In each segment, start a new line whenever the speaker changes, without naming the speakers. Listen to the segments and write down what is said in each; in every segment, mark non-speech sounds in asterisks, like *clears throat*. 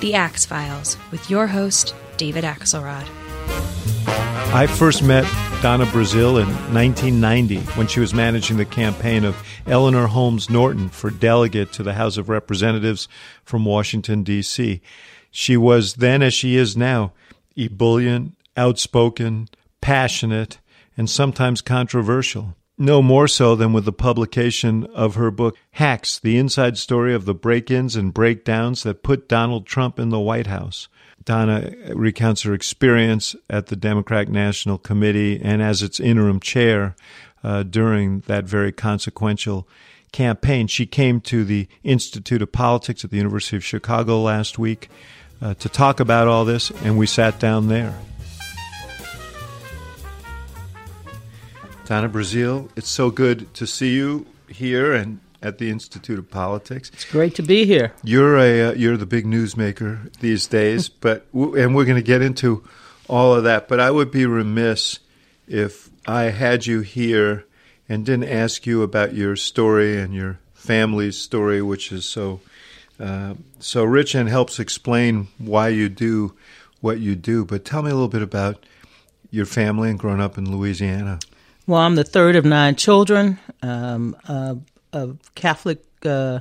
The Axe Files, with your host, David Axelrod.
I first met Donna Brazile in 1990 when she was managing the campaign of Eleanor Holmes Norton for delegate to the House of Representatives from Washington, D.C. She was then, as she is now, ebullient, outspoken, passionate, and sometimes controversial. No more so than with the publication of her book, Hacks The Inside Story of the Break Ins and Breakdowns That Put Donald Trump in the White House. Donna recounts her experience at the Democratic National Committee and as its interim chair uh, during that very consequential campaign. She came to the Institute of Politics at the University of Chicago last week uh, to talk about all this, and we sat down there. Donna Brazile, it's so good to see you here and at the Institute of Politics.
It's great to be here.
You're a uh, you're the big newsmaker these days, *laughs* but and we're going to get into all of that. But I would be remiss if I had you here and didn't ask you about your story and your family's story, which is so uh, so rich and helps explain why you do what you do. But tell me a little bit about your family and growing up in Louisiana.
Well, I'm the third of nine children. Um, a, a, Catholic, uh,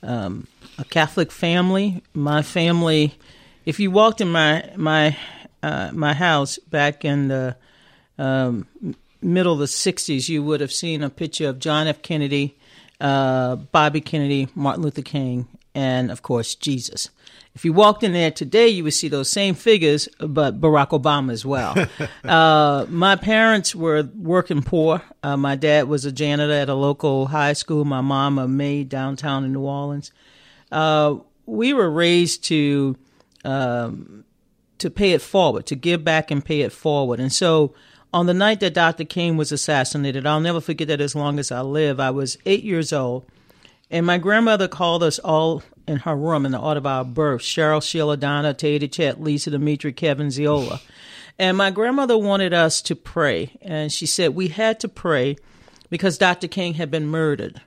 um, a Catholic family. My family. If you walked in my my uh, my house back in the um, middle of the '60s, you would have seen a picture of John F. Kennedy, uh, Bobby Kennedy, Martin Luther King, and of course Jesus. If you walked in there today, you would see those same figures, but Barack Obama as well. *laughs* uh, my parents were working poor. Uh, my dad was a janitor at a local high school. My mom a maid downtown in New Orleans. Uh, we were raised to um, to pay it forward, to give back and pay it forward. And so, on the night that Dr. King was assassinated, I'll never forget that as long as I live. I was eight years old. And my grandmother called us all in her room in the order of our birth Cheryl, Sheila, Donna, Tati, Chet, Lisa, Dimitri, Kevin, Ziola. And my grandmother wanted us to pray. And she said we had to pray because Dr. King had been murdered.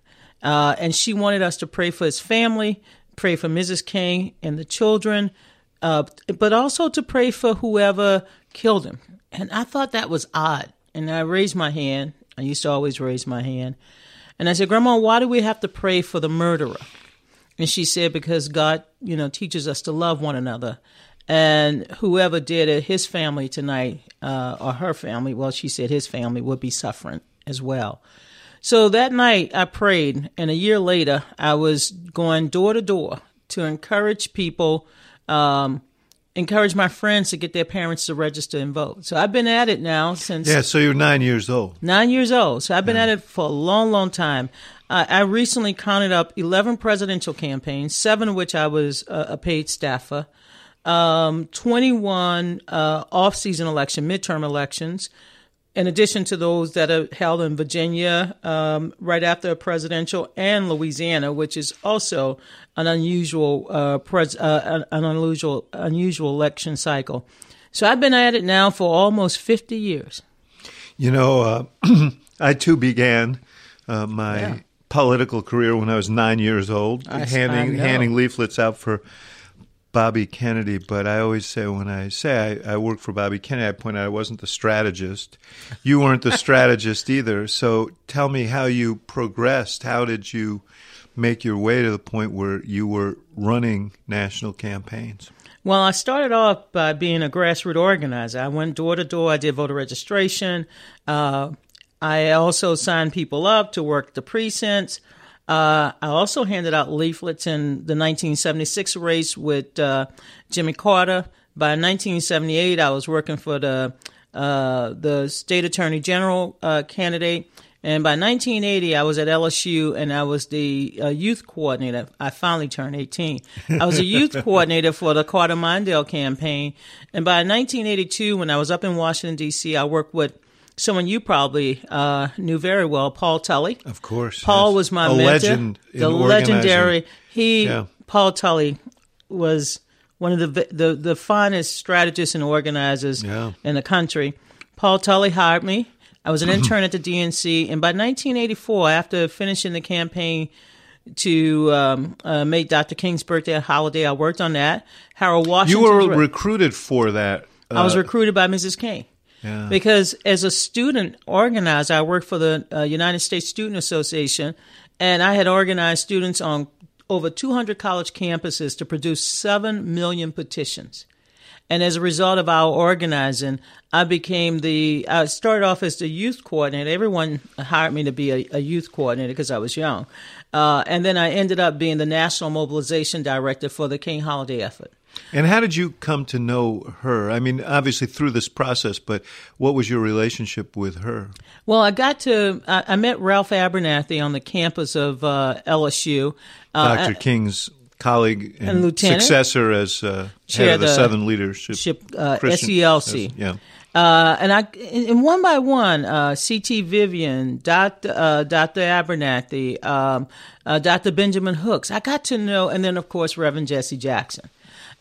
Uh, and she wanted us to pray for his family, pray for Mrs. King and the children, uh, but also to pray for whoever killed him. And I thought that was odd. And I raised my hand. I used to always raise my hand. And I said, Grandma, why do we have to pray for the murderer? And she said, because God, you know, teaches us to love one another. And whoever did it, his family tonight, uh, or her family, well, she said his family would be suffering as well. So that night I prayed, and a year later I was going door to door to encourage people um, encourage my friends to get their parents to register and vote. So I've been at it now since.
Yeah, so you're nine years old.
Nine years old. So I've been yeah. at it for a long, long time. Uh, I recently counted up 11 presidential campaigns, seven of which I was uh, a paid staffer, um, 21 uh, off season election, midterm elections, in addition to those that are held in Virginia um, right after a presidential and Louisiana, which is also an unusual uh, pres- uh, an unusual unusual election cycle. So I've been at it now for almost 50 years.
You know, uh, *clears throat* I too began uh, my yeah. political career when I was nine years old,
I,
handing
I
handing leaflets out for Bobby Kennedy, but I always say when I say I, I work for Bobby Kennedy, I point out I wasn't the strategist. You weren't the *laughs* strategist either. So tell me how you progressed. How did you make your way to the point where you were running national campaigns?
Well, I started off by being a grassroots organizer. I went door to door. I did voter registration. Uh, I also signed people up to work the precincts. Uh, I also handed out leaflets in the 1976 race with uh, Jimmy Carter. By 1978, I was working for the uh, the state attorney general uh, candidate. And by 1980, I was at LSU and I was the uh, youth coordinator. I finally turned 18. I was a *laughs* youth coordinator for the Carter Mondale campaign. And by 1982, when I was up in Washington, D.C., I worked with someone you probably uh, knew very well, Paul Tully.
Of course.
Paul
yes.
was my
a
mentor.
legend.
the
organizing.
legendary. He,
Yeah.
Paul Tully, was one of the the, the finest strategists and organizers
Yeah.
in the country. Paul Tully hired me. I was an *clears throat* intern at the DNC, and by 1984, after finishing the campaign to um, uh, make Dr. King's birthday a holiday, I worked on that. Harold Washington.
You were recruited for that.
I was
uh,
recruited by Mrs. King. Because as a student organizer, I worked for the uh, United States Student Association, and I had organized students on over 200 college campuses to produce 7 million petitions. And as a result of our organizing, I became the, I started off as the youth coordinator. Everyone hired me to be a, a youth coordinator because I was young. Uh, and then I ended up being the national mobilization director for the King Holiday effort.
And how did you come to know her? I mean, obviously through this process, but what was your relationship with her?
Well, I got to, I, I met Ralph Abernathy on the campus of uh, LSU. Uh,
Dr. King's colleague and,
and lieutenant.
successor as uh,
Chair
head of the,
the
Southern Leadership
ship, uh, SCLC.
Yeah.
Uh, and I, and one by one, uh, C.T. Vivian, Dr. Uh, Dr. Abernathy, um, uh, Dr. Benjamin Hooks. I got to know, and then of course Reverend Jesse Jackson.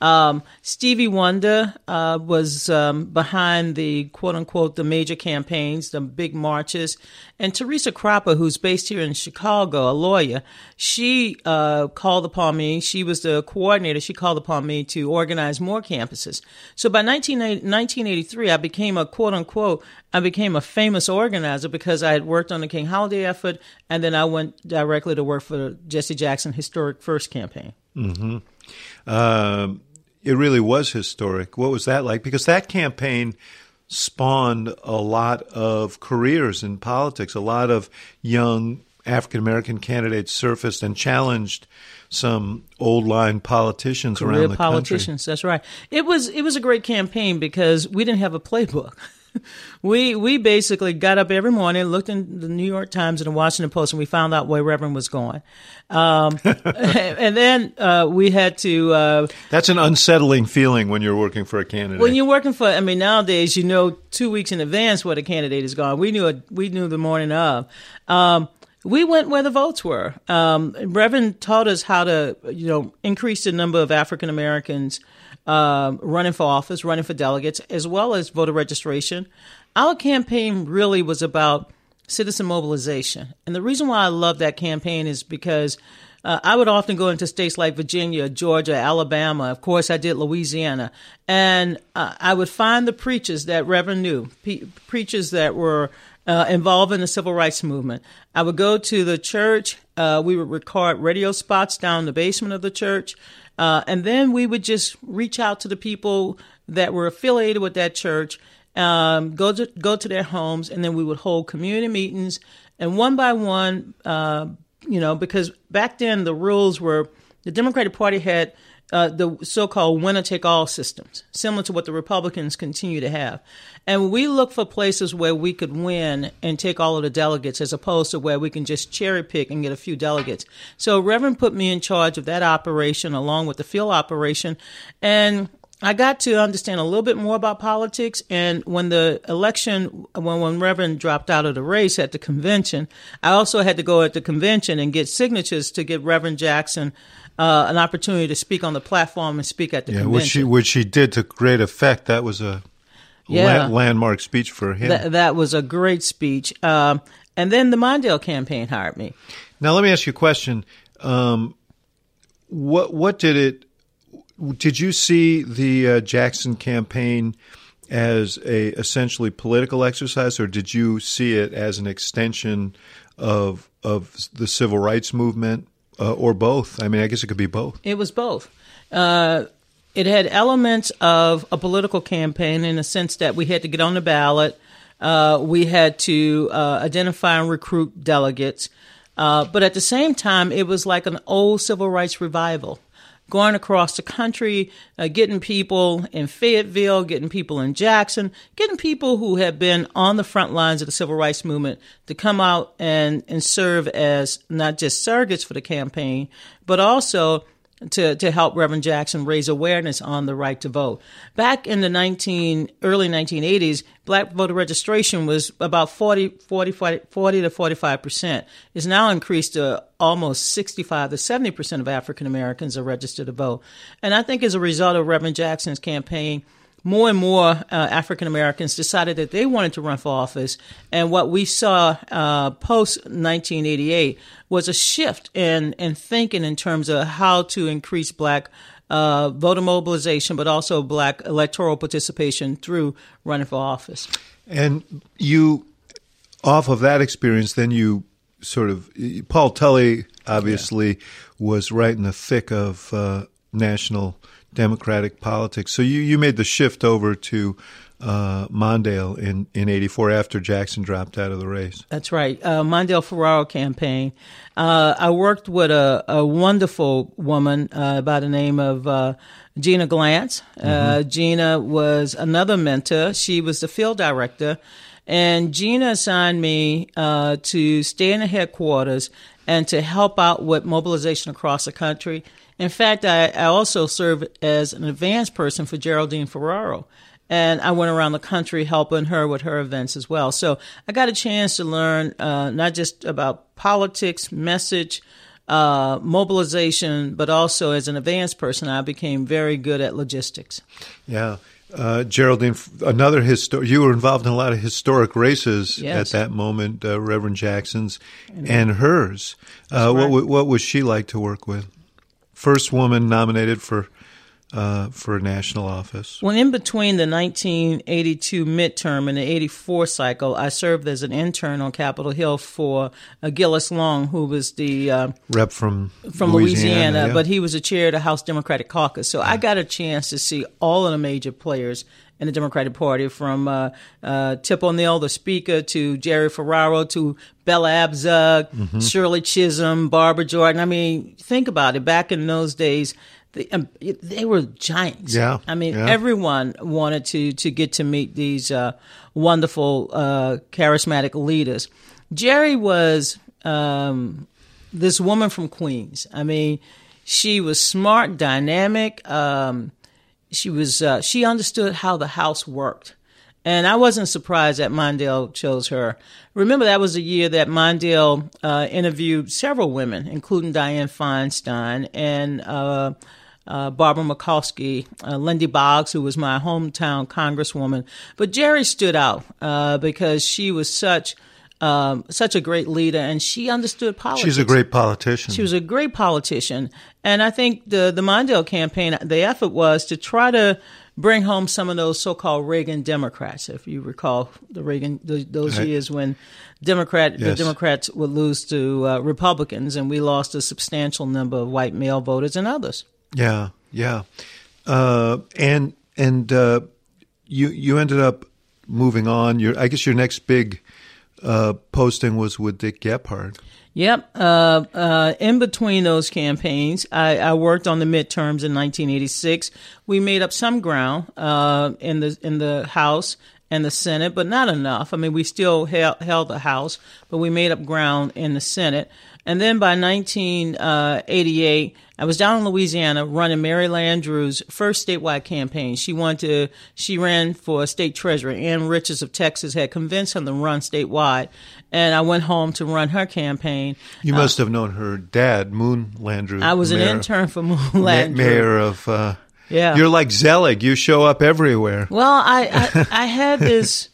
Um, Stevie Wonder uh, was um, behind the quote unquote the major campaigns, the big marches, and Teresa Cropper, who's based here in Chicago, a lawyer, she uh, called upon me. She was the coordinator. She called upon me to organize more campuses. So by 19, 1983, I became a quote unquote I became a famous organizer because I had worked on the King Holiday effort, and then I went directly to work for the Jesse Jackson Historic First campaign.
Um, it really was historic. What was that like? Because that campaign spawned a lot of careers in politics. A lot of young African American candidates surfaced and challenged some old line politicians
career
around the
politicians. That's right. It was it was a great campaign because we didn't have a playbook. *laughs* *laughs* we we basically got up every morning, looked in the New York Times and the Washington Post, and we found out where Reverend was going. Um, *laughs* *laughs* and then uh, we had to. Uh.
That's an unsettling feeling when you're working for a candidate.
when you're working for, I mean, nowadays you know two weeks in advance where the candidate is going. We knew it. We knew the morning of. Um, we went where the votes were. Um, Reverend taught us how to, you know, increase the number of African Americans um, running for office, running for delegates, as well as voter registration. Our campaign really was about citizen mobilization, and the reason why I love that campaign is because. Uh, I would often go into states like Virginia, Georgia, Alabama. Of course, I did Louisiana. And uh, I would find the preachers that Reverend knew, pe- preachers that were uh, involved in the civil rights movement. I would go to the church. Uh, we would record radio spots down in the basement of the church. Uh, and then we would just reach out to the people that were affiliated with that church, um, go to go to their homes, and then we would hold community meetings. And one by one, uh, you know, because back then the rules were the Democratic Party had uh, the so-called winner-take-all systems, similar to what the Republicans continue to have. And we look for places where we could win and take all of the delegates, as opposed to where we can just cherry pick and get a few delegates. So Reverend put me in charge of that operation, along with the field operation, and I got to understand a little bit more about politics. And when the election, when, when Reverend dropped out of the race at the convention, I also had to go at the convention and get signatures to get Reverend Jackson uh, an opportunity to speak on the platform and speak at the
yeah,
convention.
which she which she did to great effect. That was a
Yeah.
la- landmark speech for him.
That, that was a great speech. Um, and then the Mondale campaign hired me.
Now, let me ask you a question. Um, what what did it? Did you see the uh, Jackson campaign as a essentially political exercise, or did you see it as an extension of of the civil rights movement, uh, or both? I mean, I guess it could be both.
It was both. Uh, it had elements of a political campaign in the sense that we had to get on the ballot. Uh, we had to uh, identify and recruit delegates. Uh, but at the same time, it was like an old civil rights revival going across the country, uh, getting people in Fayetteville, getting people in Jackson, getting people who have been on the front lines of the civil rights movement to come out and, and serve as not just surrogates for the campaign, but also to, to help Reverend Jackson raise awareness on the right to vote. Back in the 19, early 1980s, black voter registration was about 40, 40, 40 to 45 percent. It's now increased to almost 65 to 70 percent of African Americans are registered to vote. And I think as a result of Reverend Jackson's campaign, more and more uh, African Americans decided that they wanted to run for office. And what we saw uh, post 1988 was a shift in, in thinking in terms of how to increase black uh, voter mobilization, but also black electoral participation through running for office.
And you, off of that experience, then you sort of, Paul Tully obviously yeah. was right in the thick of uh, national Democratic politics. So you, you made the shift over to uh, Mondale in, in 84 after Jackson dropped out of the race.
That's right. Uh, Mondale Ferraro campaign. Uh, I worked with a, a wonderful woman uh, by the name of uh, Gina Glantz. Uh, mm-hmm. Gina was another mentor. She was the field director. And Gina assigned me to stay in the headquarters and to help out with mobilization across the country in fact, I, I also serve as an advance person for Geraldine Ferraro. And I went around the country helping her with her events as well. So I got a chance to learn uh, not just about politics, message, uh, mobilization, but also as an advanced person, I became very good at logistics.
Yeah. Uh, Geraldine, another histor- you were involved in a lot of historic races yes. at that moment, uh, Reverend Jackson's and, and hers. Uh, right. what, what was she like to work with? First woman nominated for uh, for national office.
Well, in between the 1982 midterm and the 84 cycle, I served as an intern on Capitol Hill for uh, Gillis Long, who was the uh,
rep from
from Louisiana, Louisiana yeah. but he was the chair of the House Democratic Caucus. So yeah. I got a chance to see all of the major players in the Democratic Party, from uh, uh, Tip O'Neill, the Speaker, to Jerry Ferraro, to Bella Abzug, mm-hmm. Shirley Chisholm, Barbara Jordan. I mean, think about it. Back in those days, they, um, they were giants.
Yeah.
I mean,
yeah.
everyone wanted to to get to meet these uh, wonderful, uh, charismatic leaders. Jerry was um, this woman from Queens. I mean, she was smart, dynamic. Um, she was uh, she understood how the house worked. And I wasn't surprised that Mondale chose her. Remember, that was the year that Mondale uh, interviewed several women, including Diane Feinstein and uh, uh, Barbara Mikulski, uh, Lindy Boggs, who was my hometown congresswoman. But Jerry stood out uh, because she was such um, such a great leader, and she understood politics.
She's a great politician.
She was a great politician, and I think the the Mondale campaign, the effort was to try to bring home some of those so-called Reagan Democrats. If you recall the Reagan the, those years when Democrat yes. the Democrats would lose to uh, Republicans, and we lost a substantial number of white male voters and others.
Yeah, yeah, uh, and and uh, you you ended up moving on. Your I guess your next big uh, posting was with Dick Gephardt.
Yep. Uh, uh, in between those campaigns, I, I, worked on the midterms in 1986. We made up some ground uh, in the in the House and the Senate, but not enough. I mean, we still held, held the House, but we made up ground in the Senate. And then by 1988, I was down in Louisiana running Mary Landrieu's first statewide campaign. She wanted to, she ran for state treasurer. Ann Richards of Texas had convinced her to run statewide. And I went home to run her campaign.
You uh, must have known her dad, Moon Landrieu.
I was an intern for Moon Landrieu.
Mayor of, uh,
yeah.
You're like Zelig. You show up everywhere.
Well, I, I, *laughs* I had this,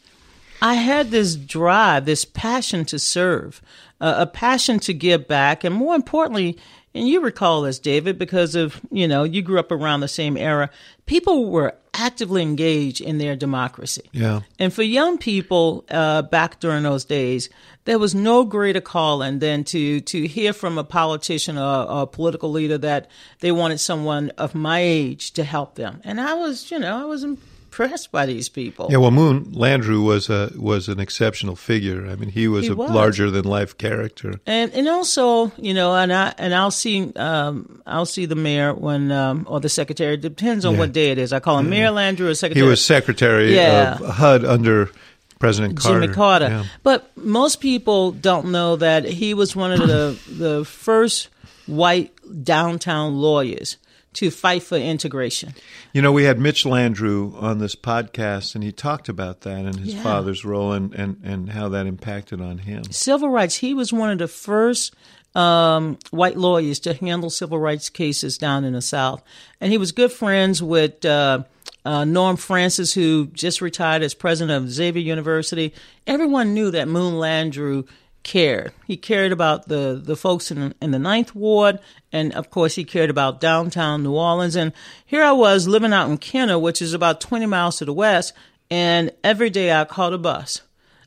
I had this drive, this passion to serve a passion to give back, and more importantly, and you recall this, David, because of you know you grew up around the same era. People were actively engaged in their democracy.
Yeah.
And for young people uh, back during those days, there was no greater calling than to to hear from a politician or, or, a political leader that they wanted someone of my age to help them. And I was, you know, I was impressed by these people.
Yeah, well, Moon Landrieu was a was an exceptional figure. I mean, he was
He
a
was.
larger than life character.
And and also, you know, and I and I'll see um, I'll see the mayor when um, or the secretary. Depends on
Yeah.
what day it is. I call him Mayor Landrieu or secretary.
He was secretary
Yeah.
of HUD under President Carter.
Jimmy Carter.
Yeah.
But most people don't know that he was one of the the first white downtown lawyers to fight for integration.
You know, we had Mitch Landrieu on this podcast, and he talked about that and his
Yeah.
father's role and, and, and how that impacted on him.
Civil rights. He was one of the first um, white lawyers to handle civil rights cases down in the South, and he was good friends with. Uh, uh, Norm Francis, who just retired as president of Xavier University, everyone knew that Moon Landrieu cared. He cared about the, the folks in, in the Ninth Ward, and of course, he cared about downtown New Orleans. And here I was living out in Kenner, which is about 20 miles to the west, and every day I caught a bus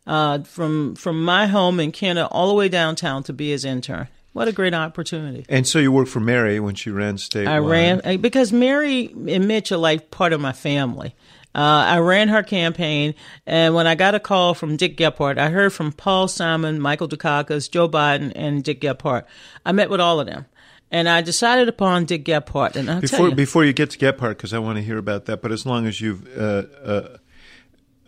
uh, from from my home in Kenner all the way downtown to be his intern. What a great opportunity!
And so you worked for Mary when she ran statewide.
I ran uh, because Mary and Mitch are like part of my family. Uh, I ran her campaign, and when I got a call from Dick Gephardt, I heard from Paul Simon, Michael Dukakis, Joe Biden, and Dick Gephardt. I met with all of them, and I decided upon Dick Gephardt. And I'll tell
Before
you,
before you get to Gephardt, because I want to hear about that. But as long as you've uh, uh,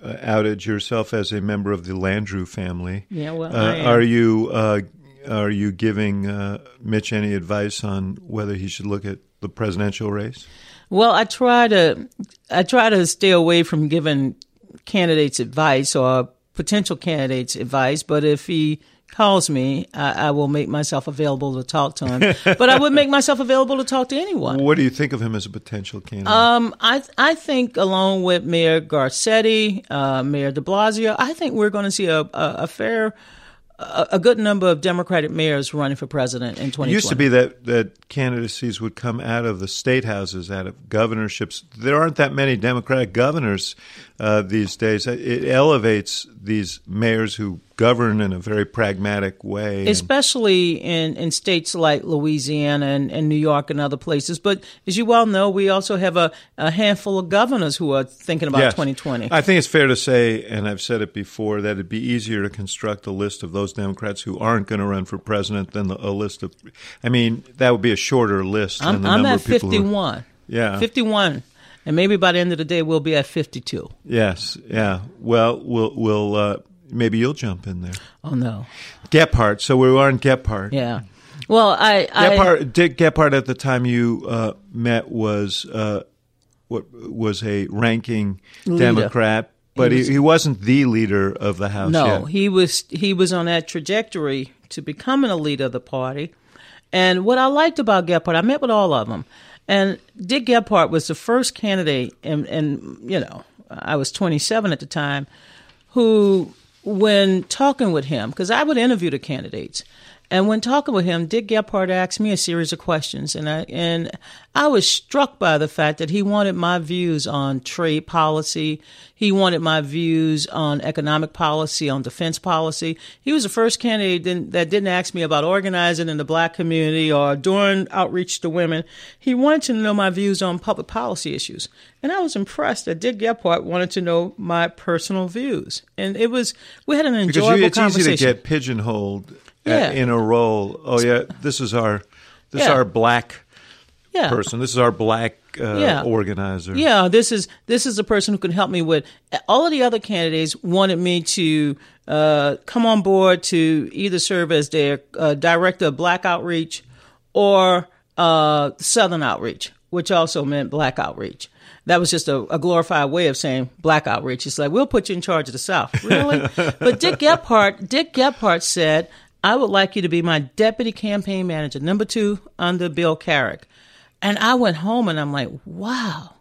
uh, outed yourself as a member of the Landrieu family,
Yeah, well,
uh, are you uh, are you giving uh, Mitch any advice on whether he should look at the presidential race?
Well, I try to I try to stay away from giving candidates advice or potential candidates advice. But if he calls me, I, I will make myself available to talk to him. *laughs* but I would make myself available to talk to anyone.
What do you think of him as a potential candidate?
Um, I I think along with Mayor Garcetti, uh, Mayor De Blasio, I think we're going to see a, a, a fair. A, a good number of Democratic mayors running for president in 2020.
It used to be that, that candidacies would come out of the state houses, out of governorships. There aren't that many Democratic governors uh, these days. It elevates these mayors who govern in a very pragmatic way.
especially in, in states like Louisiana and, and New York and other places. But as you well know, we also have a, a handful of governors who are thinking about
Yes.
2020.
I think it's fair to say, and I've said it before, that it'd be easier to construct a list of those Democrats who aren't going to run for president than the, a list of. I mean, that would be a shorter list than
I'm,
the
I'm
number
at
of people. who-
51.
yeah.
51. And maybe by the end of the day, we'll be at 52.
Yes. Yeah. Well, we'll we'll uh, maybe you'll jump in there.
Oh, no.
Gephardt. So we were in Gephardt.
Yeah. Well, I. I
Gephardt, Dick Gephardt at the time you uh, met was uh, what was a ranking
Leader.
Democrat, but he,
was-
he wasn't the leader of the House
No,
yet.
he was he was on that trajectory to becoming a leader of the party. And what I liked about Gephardt, I met with all of them, and Dick Gephardt was the first candidate, and, and you know, I was 27 at the time, who, when talking with him, because I would interview the candidates, and when talking with him, Dick Gephardt asked me a series of questions, and I and I was struck by the fact that he wanted my views on trade policy. He wanted my views on economic policy, on defense policy. He was the first candidate didn't, that didn't ask me about organizing in the black community or doing outreach to women. He wanted to know my views on public policy issues, and I was impressed that Dick Gephardt wanted to know my personal views, and it was we had an
because
enjoyable
you, it's
conversation.
easy to get pigeonholed
Yeah.
in a role. Oh yeah, this is our this is our black
yeah.
person. This is our black uh,
Yeah.
organizer.
Yeah, this is this is the person who can help me with. All of the other candidates wanted me to uh, come on board to either serve as their uh, director of Black Outreach or uh, Southern Outreach, which also meant Black Outreach. That was just a, a glorified way of saying Black Outreach. It's like we'll put you in charge of the South, really. *laughs* but Dick Gephardt, Dick Gephardt said, "I would like you to be my deputy campaign manager, number two under Bill Carrick." And I went home and I'm like, wow,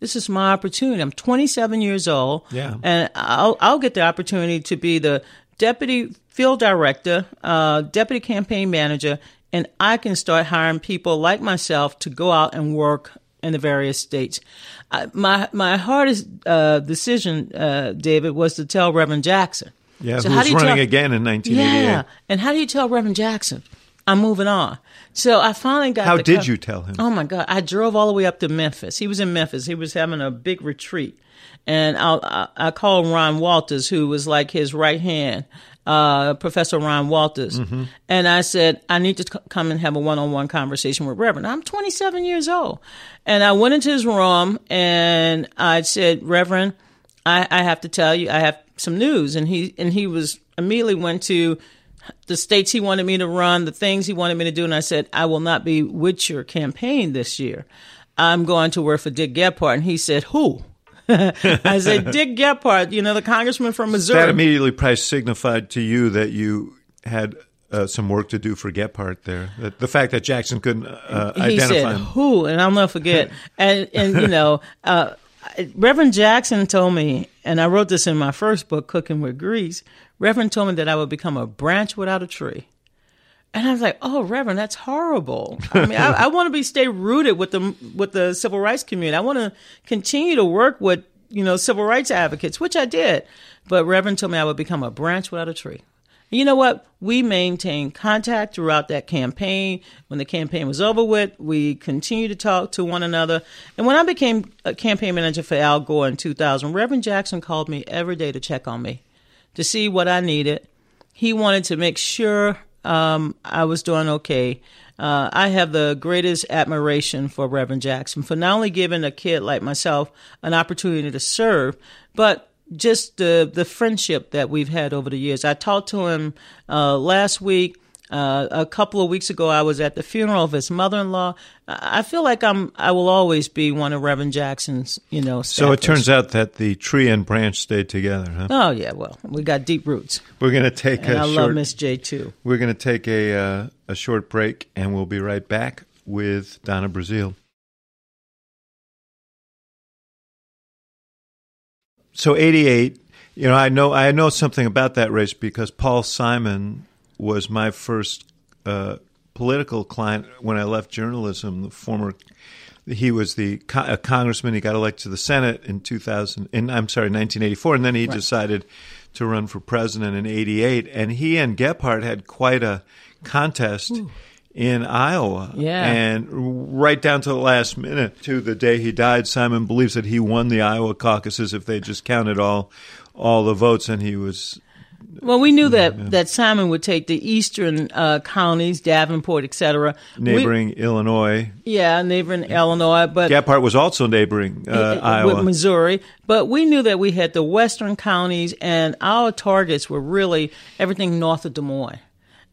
this is my opportunity. I'm 27 years old.
Yeah.
And I'll, I'll get the opportunity to be the deputy field director, uh, deputy campaign manager, and I can start hiring people like myself to go out and work in the various states. I, my, my hardest uh, decision, uh, David, was to tell Reverend Jackson.
Yeah.
So
who
how
was
do you
running
tell-
again in 1988?
Yeah. And how do you tell Reverend Jackson? I'm moving on. So I finally got.
How did
co-
you tell him?
Oh my God! I drove all the way up to Memphis. He was in Memphis. He was having a big retreat, and I I, I called Ron Walters, who was like his right hand, uh, Professor Ron Walters, and I said I need to c- come and have a one on one conversation with Reverend. I'm 27 years old, and I went into his room and I said, Reverend, I, I have to tell you, I have some news, and he and he was immediately went to the states he wanted me to run, the things he wanted me to do, and I said, I will not be with your campaign this year. I'm going to work for Dick Gephardt. And he said, Who? *laughs* I said, Dick Gephardt, you know, the congressman from Missouri.
That immediately probably signified to you that you had uh, some work to do for Gephardt there. That the fact that Jackson couldn't uh,
he
identify
said,
him.
"Who?" And I'll never forget. *laughs* and and you know, uh, Reverend Jackson told me, and I wrote this in my first book, Cooking with Grease. Reverend told me that I would become a branch without a tree. And I was like, "Oh, Reverend, that's horrible. I mean, I, I want to be stay rooted with the with the civil rights community. I want to continue to work with you know civil rights advocates, which I did. But Reverend told me I would become a branch without a tree. You know what? We maintained contact throughout that campaign. When the campaign was over with, we continued to talk to one another. And when I became a campaign manager for Al Gore in 2000, Reverend Jackson called me every day to check on me, to see what I needed. He wanted to make sure um, I was doing okay. Uh, I have the greatest admiration for Reverend Jackson for not only giving a kid like myself an opportunity to serve, but just the the friendship that we've had over the years. I talked to him uh, last week. Uh, a couple of weeks ago, I was at the funeral of his mother-in-law. I I feel like I'm. I will always be one of Reverend Jackson's. You know.
So it turns out that the tree and branch stayed together. Huh?
Oh yeah. Well, we got deep roots,
We're going to take
and
a
I love. Miss J too.
We're going to take a uh, a short break, and we'll be right back with Donna Brazile. So eighty eight. You know, I know I know something about that race because Paul Simon was my first uh, political client when I left journalism. The former, he was the co- congressman. He got elected to the Senate in two thousand. In I'm sorry, nineteen eighty four, and then he decided to run for president in eighty eight. And he and Gephardt had quite a contest. In Iowa,
Yeah.
and right down to the last minute, to the day he died, Simon believes that he won the Iowa caucuses if they just counted all all the votes, and he was
Well, we knew that that Simon would take the eastern uh, counties, Davenport, etc.
neighboring Illinois.
yeah, neighboring Illinois, but
Gephardt was also neighboring uh,
with
Iowa.
Missouri. But we knew that we had the western counties, and our targets were really everything north of Des Moines.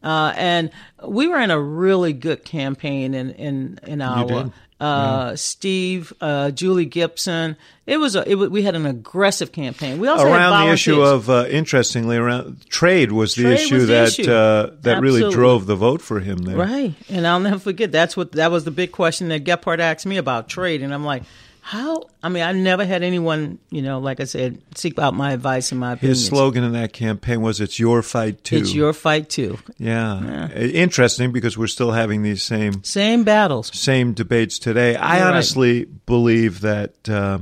Uh, and we were in a really good campaign in in, in Iowa. Uh, Steve, uh, Julie Gibson. It was a. It we had an aggressive campaign. We also
around the issue of, uh, interestingly, around trade was the
Trade
issue
was the
that
issue.
Uh, that really drove the vote for him there.
Right. And I'll never forget that's what that was the big question that Gephardt asked me about trade. And I'm like, how? I mean, I never had anyone, you know, like I said, seek out my advice and my opinions.
His slogan in that campaign was "It's your fight too."
It's your fight too.
yeah. Uh, Interesting because we're still having these same
Same battles.
same debates today. I
You're right.
honestly believe that, uh,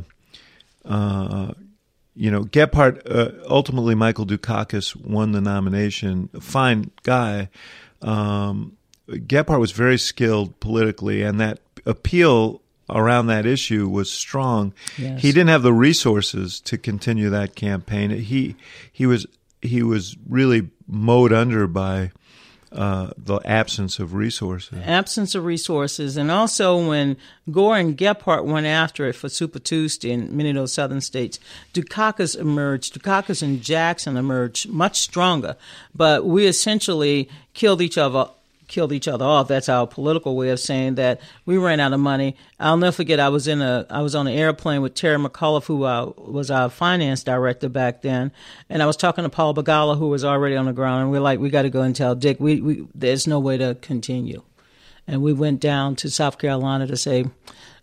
uh, you know, Gephardt, uh, ultimately Michael Dukakis won the nomination. Fine guy. Um, Gephardt was very skilled politically, and that appeal around that issue was strong.
Yes.
He didn't have the resources to continue that campaign. He he was he was really mowed under by uh, the absence of resources.
Absence of resources. And also when Gore and Gephardt went after it for Super Tuesday in many of those southern states, Dukakis emerged. Dukakis and Jackson emerged much stronger. But we essentially killed each other killed each other off. That's our political way of saying that we ran out of money. I'll never forget. I was in a I was on an airplane with Terry McAuliffe, who uh, was our finance director back then, and I was talking to Paul Begala, who was already on the ground, and we're like, we got to go and tell Dick, we, we there's no way to continue, and we went down to South Carolina to say,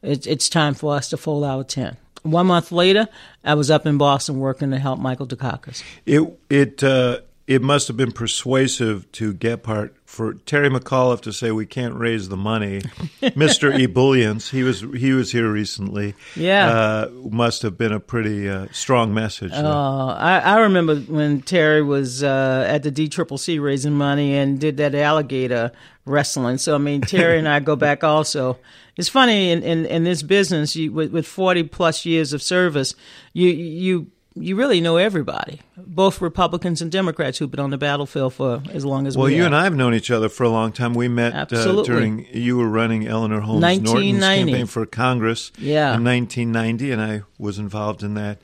it's it's time for us to fold our tent. One month later, I was up in Boston working to help Michael Dukakis.
It it uh, it must have been persuasive to Gephardt for Terry McAuliffe to say we can't raise the money. *laughs* Mister Ebullience, he was he was here recently.
Yeah.
uh, must have been a pretty uh, strong message.
Uh, I, I remember when Terry was uh, at the D Triple C raising money and did that alligator wrestling. So I mean, Terry and I go *laughs* back also. It's funny in in, in this business, you, with with forty plus years of service, you you you really know everybody, both Republicans and Democrats who've been on the battlefield for as long as
well.
we
you
have.
and I have known each other for a long time. We met uh, during you were running Eleanor Holmes Norton's campaign for Congress
Yeah.
in 1990, and I was involved in that.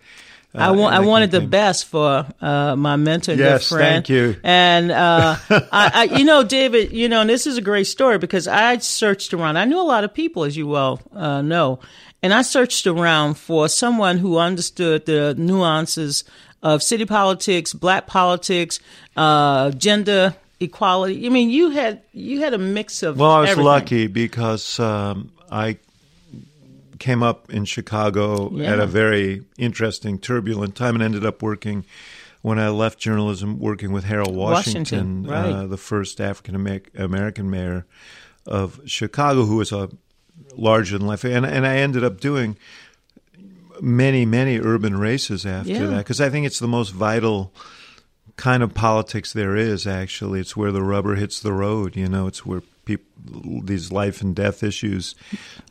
uh,
I,
in
I wanted the best for uh, my mentor, and good
Yes,
friend.
thank you.
And uh, *laughs* I, I, you know, David, you know, and this is a great story because I searched around. I knew a lot of people, as you well uh, know, and I searched around for someone who understood the nuances of city politics, black politics, uh, gender equality. I mean, you had you had a mix of.
Well, I was
everything.
lucky because um, I came up in Chicago
Yeah.
at a very interesting, turbulent time, and ended up working. When I left journalism, working with Harold Washington,
Washington, right.
uh, the first African American mayor of Chicago, who was a larger than life, and and I ended up doing many many urban races after
Yeah.
that because I think it's the most vital kind of politics there is actually it's where the rubber hits the road you know it's where people these life and death issues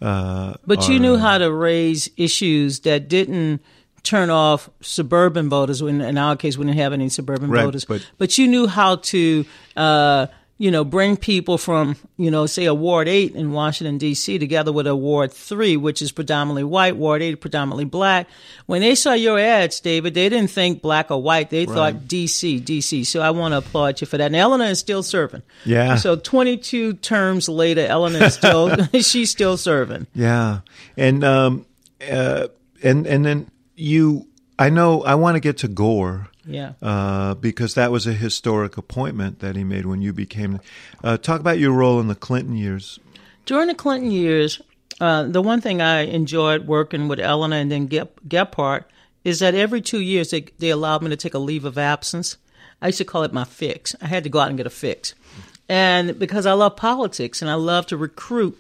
uh
But you
are-
knew how to raise issues that didn't turn off suburban voters. When in our case, we didn't have any suburban
Right,
voters.
but-
you knew how to, uh, you know, bring people from, you know, say a Ward Eight in Washington D.C. together with a Ward Three, which is predominantly white. Ward Eight predominantly black. When they saw your ads, David, they didn't think black or white. They thought D.C. D.C. So I want to applaud you for that. And Eleanor is still serving.
Yeah.
So 22 terms later, Eleanor is still *laughs* *laughs* she's still serving.
yeah and um uh and and then you i know i want to get to gore
Yeah.
uh, because that was a historic appointment that he made when you became. Uh, talk about your role in the Clinton years.
During the Clinton years, uh, the one thing I enjoyed working with Eleanor and then Gep- Gephardt is that every two years they, they allowed me to take a leave of absence. I used to call it my fix. I had to go out and get a fix. And because I love politics and I love to recruit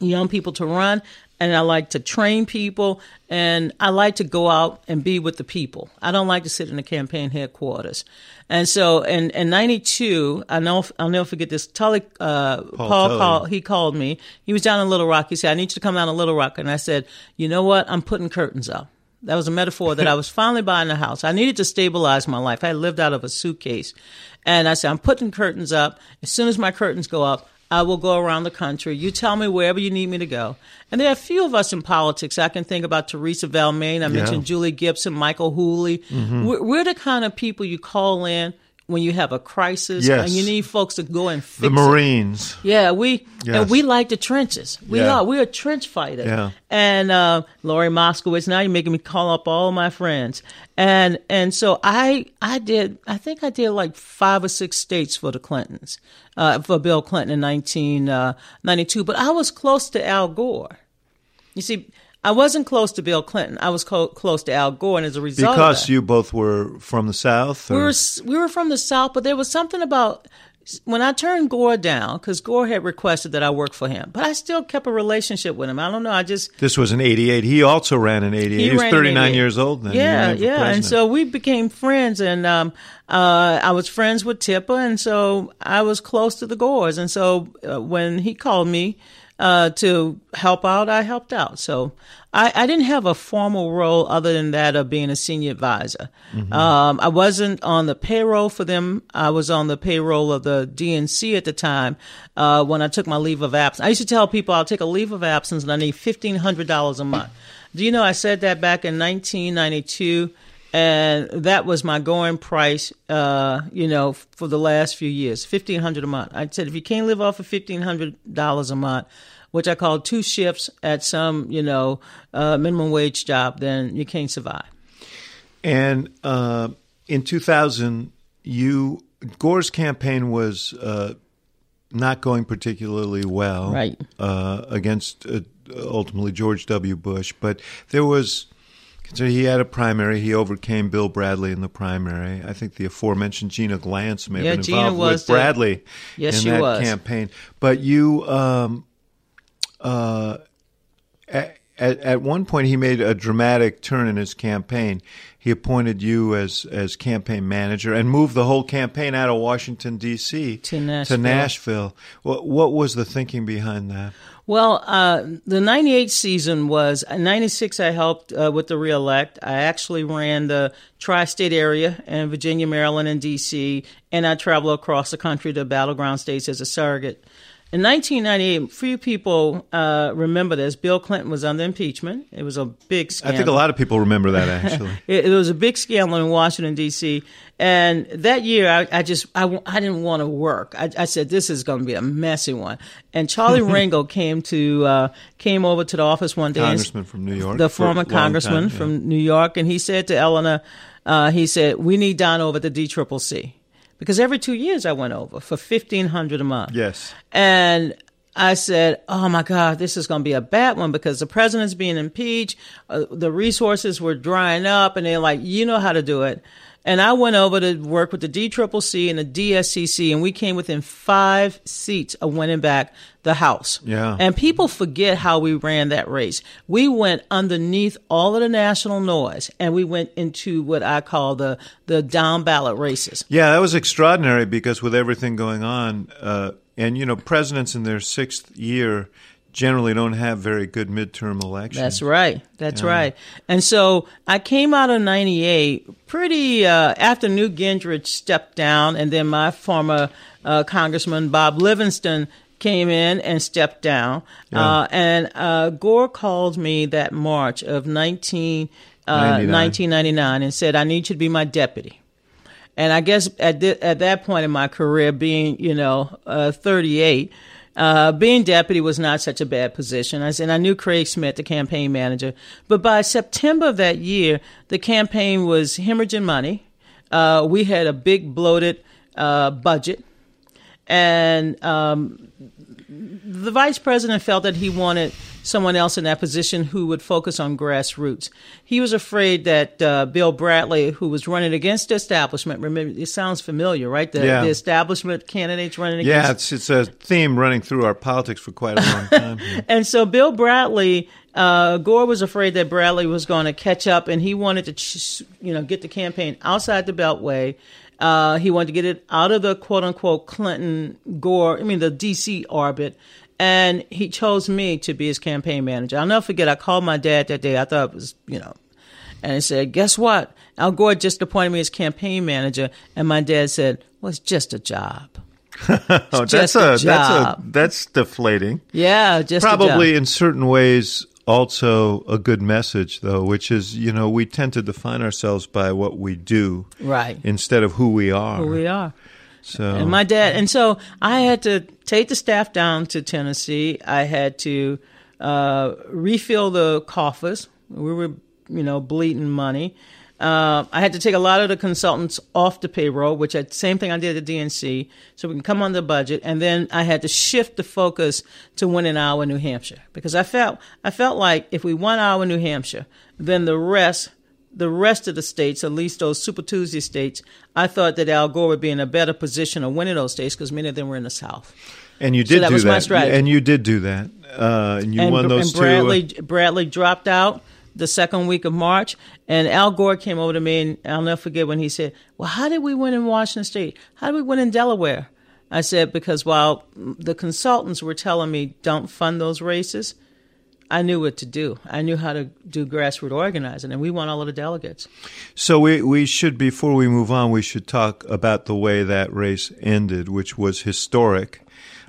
young people to run and I like to train people and I like to go out and be with the people. I don't like to sit in the campaign headquarters. And so in, in 92, I know, I'll never forget this. Tully, uh, Paul,
Tully.
called, he called me. He was down in Little Rock. He said, I need you to come down to Little Rock. And I said, you know what? I'm putting curtains up. That was a metaphor that I was *laughs* finally buying a house. I needed to stabilize my life. I lived out of a suitcase. And I said, I'm putting curtains up. As soon as my curtains go up, I will go around the country. You tell me wherever you need me to go. And there are a few of us in politics. I can think about Teresa Vilmain. I mentioned Julie Gibson, Michael Whouley.
Mm-hmm.
We're, we're the kind of people you call in when you have a crisis
Yes.
and you need folks to go and fix
The
it.
Marines.
Yeah, we
Yes.
and we like the trenches. We
Yeah.
are we're a trench fighter.
Yeah.
And uh, Lori Moskowitz. Now you're making me call up all my friends. And and so I I did I think I did like five or six states for the Clintons uh, for Bill Clinton in 1992. But I was close to Al Gore. You see. I wasn't close to Bill Clinton. I was co- close to Al Gore, and as a result,
Because
that-
you both were from the South?
we were we were from the south, but there was something about when I turned Gore down because Gore had requested that I work for him, but I still kept a relationship with him. I don't know. I just
This was in 88. He also ran in 88. He, was 39 years old then. He
Yeah, yeah. And so we became friends, and um, uh, I was friends with Tipper, and so I was close to the Gores. And so uh, when he called me uh, to help out, I helped out. So I, I didn't have a formal role other than that of being a senior advisor. Um, I wasn't on the payroll for them. I was on the payroll of the DNC at the time uh, when I took my leave of absence. I used to tell people I'll take a leave of absence and I need fifteen hundred dollars a month. Do you know I said that back in 1992, and that was my going price. Uh, you know, for the last few years, fifteen hundred a month. I said if you can't live off of fifteen hundred dollars a month, which I call two shifts at some you know uh, minimum wage job, then you can't survive.
And uh, in 2000, you Gore's campaign was uh, not going particularly well,
Right.
Uh, against uh, ultimately George W. Bush, but there was. So he had a primary. He overcame Bill Bradley in the primary. I think the aforementioned Gina Glantz may
Yeah,
have been
Gina
involved with
the-
Bradley
Yes,
in that
was.
campaign. But you, um, uh, at, at one point he made a dramatic turn in his campaign. He appointed you as as campaign manager and moved the whole campaign out of Washington D.C.
To Nashville.
To Nashville. What, what was the thinking behind that?
Well, uh, the 98 season was, uh, 96 I helped uh, with the reelect. I actually ran the tri-state area in Virginia, Maryland, and D.C., and I traveled across the country to battleground states as a surrogate. In 1998, few people uh, remember this. Bill Clinton was under impeachment. It was a big scandal.
I think a lot of people remember that *laughs* actually.
it, it, was a big scandal in Washington D.C. And that year, I, I just I, I didn't want to work. I, I said this is going to be a messy one. And Charlie *laughs* Rangel came to uh, came over to the office one day.
Congressman from New York,
the former congressman time, yeah. from New York, and he said to Eleanor, uh, he said, "We need Don over at the DCCC." Because every two years I went over for fifteen hundred a month.
Yes,
and I said, "Oh my God, this is going to be a bad one because the president's being impeached, uh, the resources were drying up, and they're like, you know how to do it." And I went over to work with the DCCC and the DSCC, and we came within five seats of winning back the House.
Yeah.
And people forget how we ran that race. We went underneath all of the national noise, and we went into what I call the the down ballot races.
Yeah, that was extraordinary because with everything going on, uh, and you know, presidents in their sixth year generally don't have very good midterm elections.
That's right. That's yeah. right. And so I came out of 98 pretty uh, after Newt Gingrich stepped down, and then my former uh, Congressman Bob Livingston came in and stepped down. Yeah. Uh, and uh, Gore called me that March of 19, 1999 uh, and said, I need you to be my deputy. And I guess at, th- at that point in my career, being, you know, uh, 38, uh, being deputy was not such a bad position. I said I knew Craig Smith, the campaign manager, but by September of that year, the campaign was hemorrhaging money. Uh, we had a big bloated uh, budget, and um, the vice president felt that he wanted someone else in that position who would focus on grassroots. He was afraid that uh, Bill Bradley, who was running against the establishment, remember it sounds familiar, right? The,
yeah.
the establishment candidates running against.
Yeah, it's it's a theme running through our politics for quite a long time. *laughs*
and so Bill Bradley. Uh, Gore was afraid that Bradley was going to catch up, and he wanted to, you know, get the campaign outside the Beltway. Uh, he wanted to get it out of the quote unquote Clinton Gore, I mean, the DC orbit, and he chose me to be his campaign manager. I'll never forget. I called my dad that day. I thought it was, you know, and he said, "Guess what? Al Gore just appointed me as campaign manager." And my dad said, "Well, it's just a job." *laughs*
oh, that's a, a that's a that's deflating.
Yeah, just
probably in certain ways also a good message though, which is you know we tend to define ourselves by what we do,
right,
instead of who we are.
Who we are.
So
and my dad, and so I had to take the staff down to Tennessee. I had to uh, refill the coffers. We were, you know, bleeding money. Uh, I had to take a lot of the consultants off the payroll, which I, same thing I did at DNC, so we can come on the budget. And then I had to shift the focus to winning Iowa, New Hampshire, because I felt I felt like if we won Iowa, New Hampshire, then the rest the rest of the states, at least those Super Tuesday states, I thought that Al Gore would be in a better position of winning those states because many of them were in the South.
And you did so
that
do
was
that.
My strategy.
And you did do that. Uh, and you
and,
won those
and Bradley,
two. Uh,
Bradley dropped out the second week of March, and Al Gore came over to me, and I'll never forget when he said, "Well, how did we win in Washington State? How did we win in Delaware?" I said, "Because while the consultants were telling me don't fund those races." I knew what to do. I knew how to do grassroots organizing, and we won all of the delegates.
So we we should before we move on, we should talk about the way that race ended, which was historic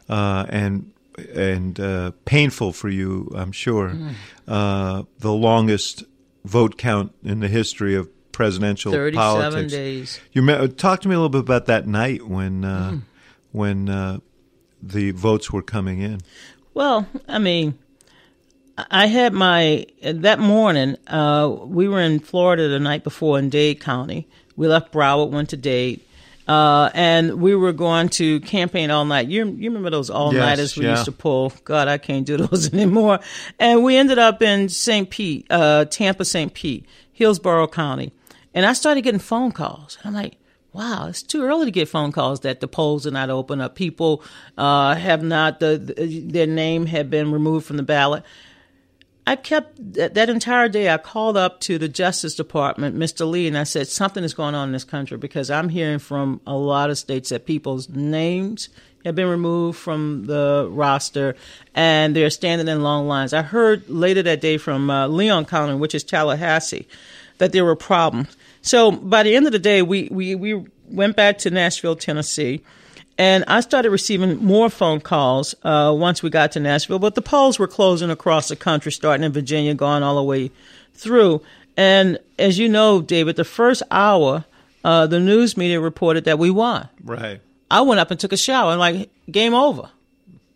uh, and and uh, painful for you, I'm sure. Mm. Uh, the longest vote count in the history of presidential
37
politics.
days.
You talk to me a little bit about that night when mm. when uh, the votes were coming in.
Well, I mean I had my that morning. Uh, we were in Florida the night before in Dade County. We left Broward, went to Dade, uh, and we were going to campaign all night. You you remember those all nighters
yes,
we
yeah.
used to pull? God, I can't do *laughs* those anymore. And we ended up in St. Pete, uh, Tampa, St. Pete, Hillsborough County, and I started getting phone calls. I'm like. Wow, it's too early to get phone calls that the polls are not open up. People uh, have not the, the their name had been removed from the ballot. I kept that, that entire day. I called up to the Justice Department, Mr. Lee, and I said something is going on in this country because I'm hearing from a lot of states that people's names have been removed from the roster and they're standing in long lines. I heard later that day from uh, Leon County, which is Tallahassee, that there were problems. So by the end of the day, we, we, we went back to Nashville, Tennessee. And I started receiving more phone calls uh, once we got to Nashville, but the polls were closing across the country, starting in Virginia, going all the way through. And as you know, David, the first hour, uh, the news media reported that we won.
Right.
I went up and took a shower and like, game over.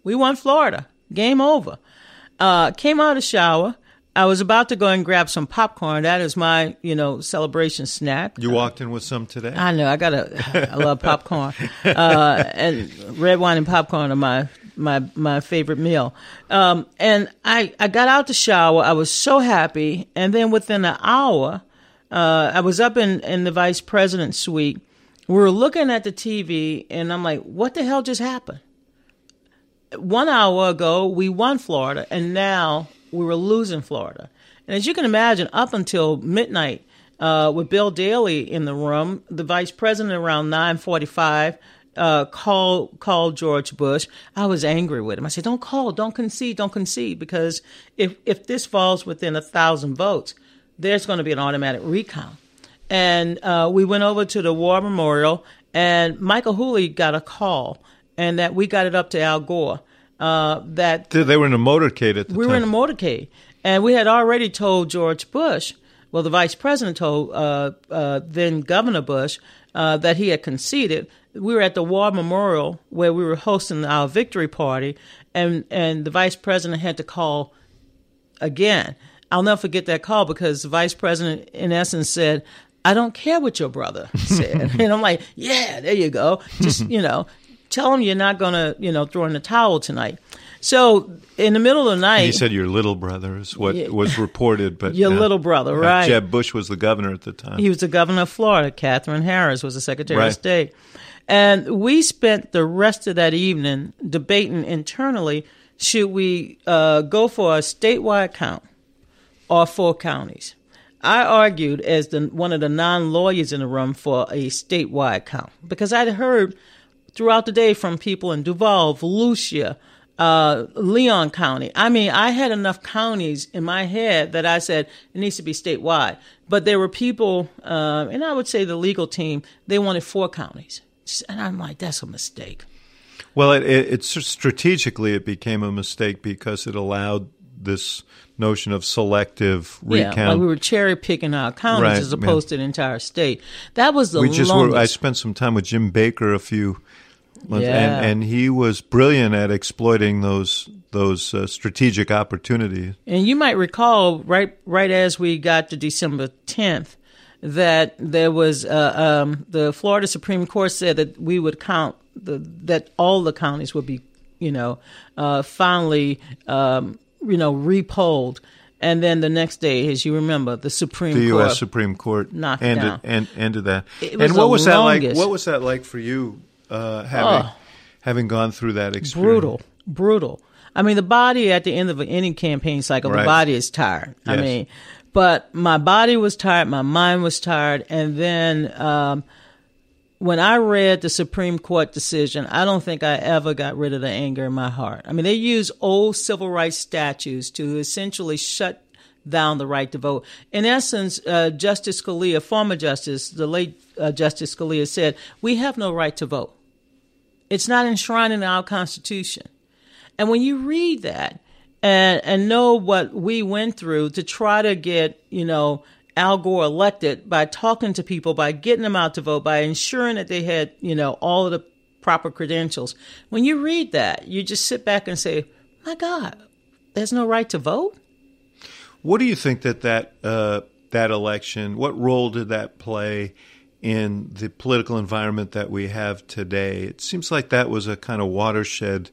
We won Florida. Game over. Uh, came out of the shower. I was about to go and grab some popcorn. That is my, you know, celebration snack.
You walked in with some today.
I know. I got a. I love popcorn, *laughs* uh, and red wine and popcorn are my my my favorite meal. Um, and I I got out the shower. I was so happy, and then within an hour, uh, I was up in in the vice president's suite. We were looking at the TV, and I'm like, "What the hell just happened?" One hour ago, we won Florida, and now we were losing Florida. And as you can imagine, up until midnight, uh, with Bill Daley in the room, the vice president around 945 uh, called called George Bush. I was angry with him. I said, "Don't call, don't concede, don't concede, because if if this falls within a thousand votes, there's going to be an automatic recount." And uh, we went over to the War Memorial, and Michael Whouley got a call, and that we got it up to Al Gore. Uh, that
They were in a motorcade at the
we
time.
We were in a motorcade, and we had already told George Bush, well, the vice president told uh, uh, then Governor Bush uh, that he had conceded. We were at the War Memorial where we were hosting our victory party, and and the vice president had to call again. I'll never forget that call because the vice president, in essence, said, "I don't care what your brother said," *laughs* and I'm like, "Yeah, there you go. Just *laughs* you know, tell him you're not going to you know throw in the towel tonight." So in the middle of the night,
he said your little brother is what
Yeah.
was reported, but *laughs*
Your
uh,
little brother,
uh,
right.
Jeb Bush was the governor at the time.
He was the governor of Florida. Katherine Harris was the Secretary
Right.
of State. And we spent the rest of that evening debating internally should we uh, go for a statewide count or four counties. I argued as the one of the non lawyers in the room for a statewide count because I'd heard throughout the day from people in Duval, Volusia, uh, Leon County. I mean, I had enough counties in my head that I said it needs to be statewide. But there were people, uh, and I would say the legal team, they wanted four counties. And I'm like, that's a mistake.
Well, it, it, it's strategically it became a mistake because it allowed this notion of selective recount.
Yeah, like we were cherry picking our counties
Right,
as opposed to the entire state. That was the
we just
longest.
were, I spent some time with Jim Baker a few
Yeah.
and, and he was brilliant at exploiting those those uh, strategic opportunities.
And you might recall, right, right as we got to December 10th, that there was uh, um, the Florida Supreme Court said that we would count the, that all the counties would be, you know, uh, finally, um, you know, repolled. And then the next day, as you remember, the Supreme
The
Court
U.S. Supreme Court
knocked
ended
down.
and ended that. And what was that like? What was that like for you, uh, having
Oh.
having gone through that experience?
brutal, brutal. I mean, the body at the end of any campaign cycle,
Right.
the body is tired. I mean, but my body was tired, my mind was tired, and then um, when I read the Supreme Court decision, I don't think I ever got rid of the anger in my heart. I mean, they use old civil rights statutes to essentially shut down the right to vote. In essence, uh, Justice Scalia, former Justice, the late uh, Justice Scalia said, "We have no right to vote. It's not enshrined in our Constitution." And when you read that and and know what we went through to try to get, you know, Al Gore elected by talking to people, by getting them out to vote, by ensuring that they had, you know, all of the proper credentials. When you read that, you just sit back and say, "My God, there's no right to vote."
What do you think that that uh, that election? What role did that play in the political environment that we have today? It seems like that was a kind of watershed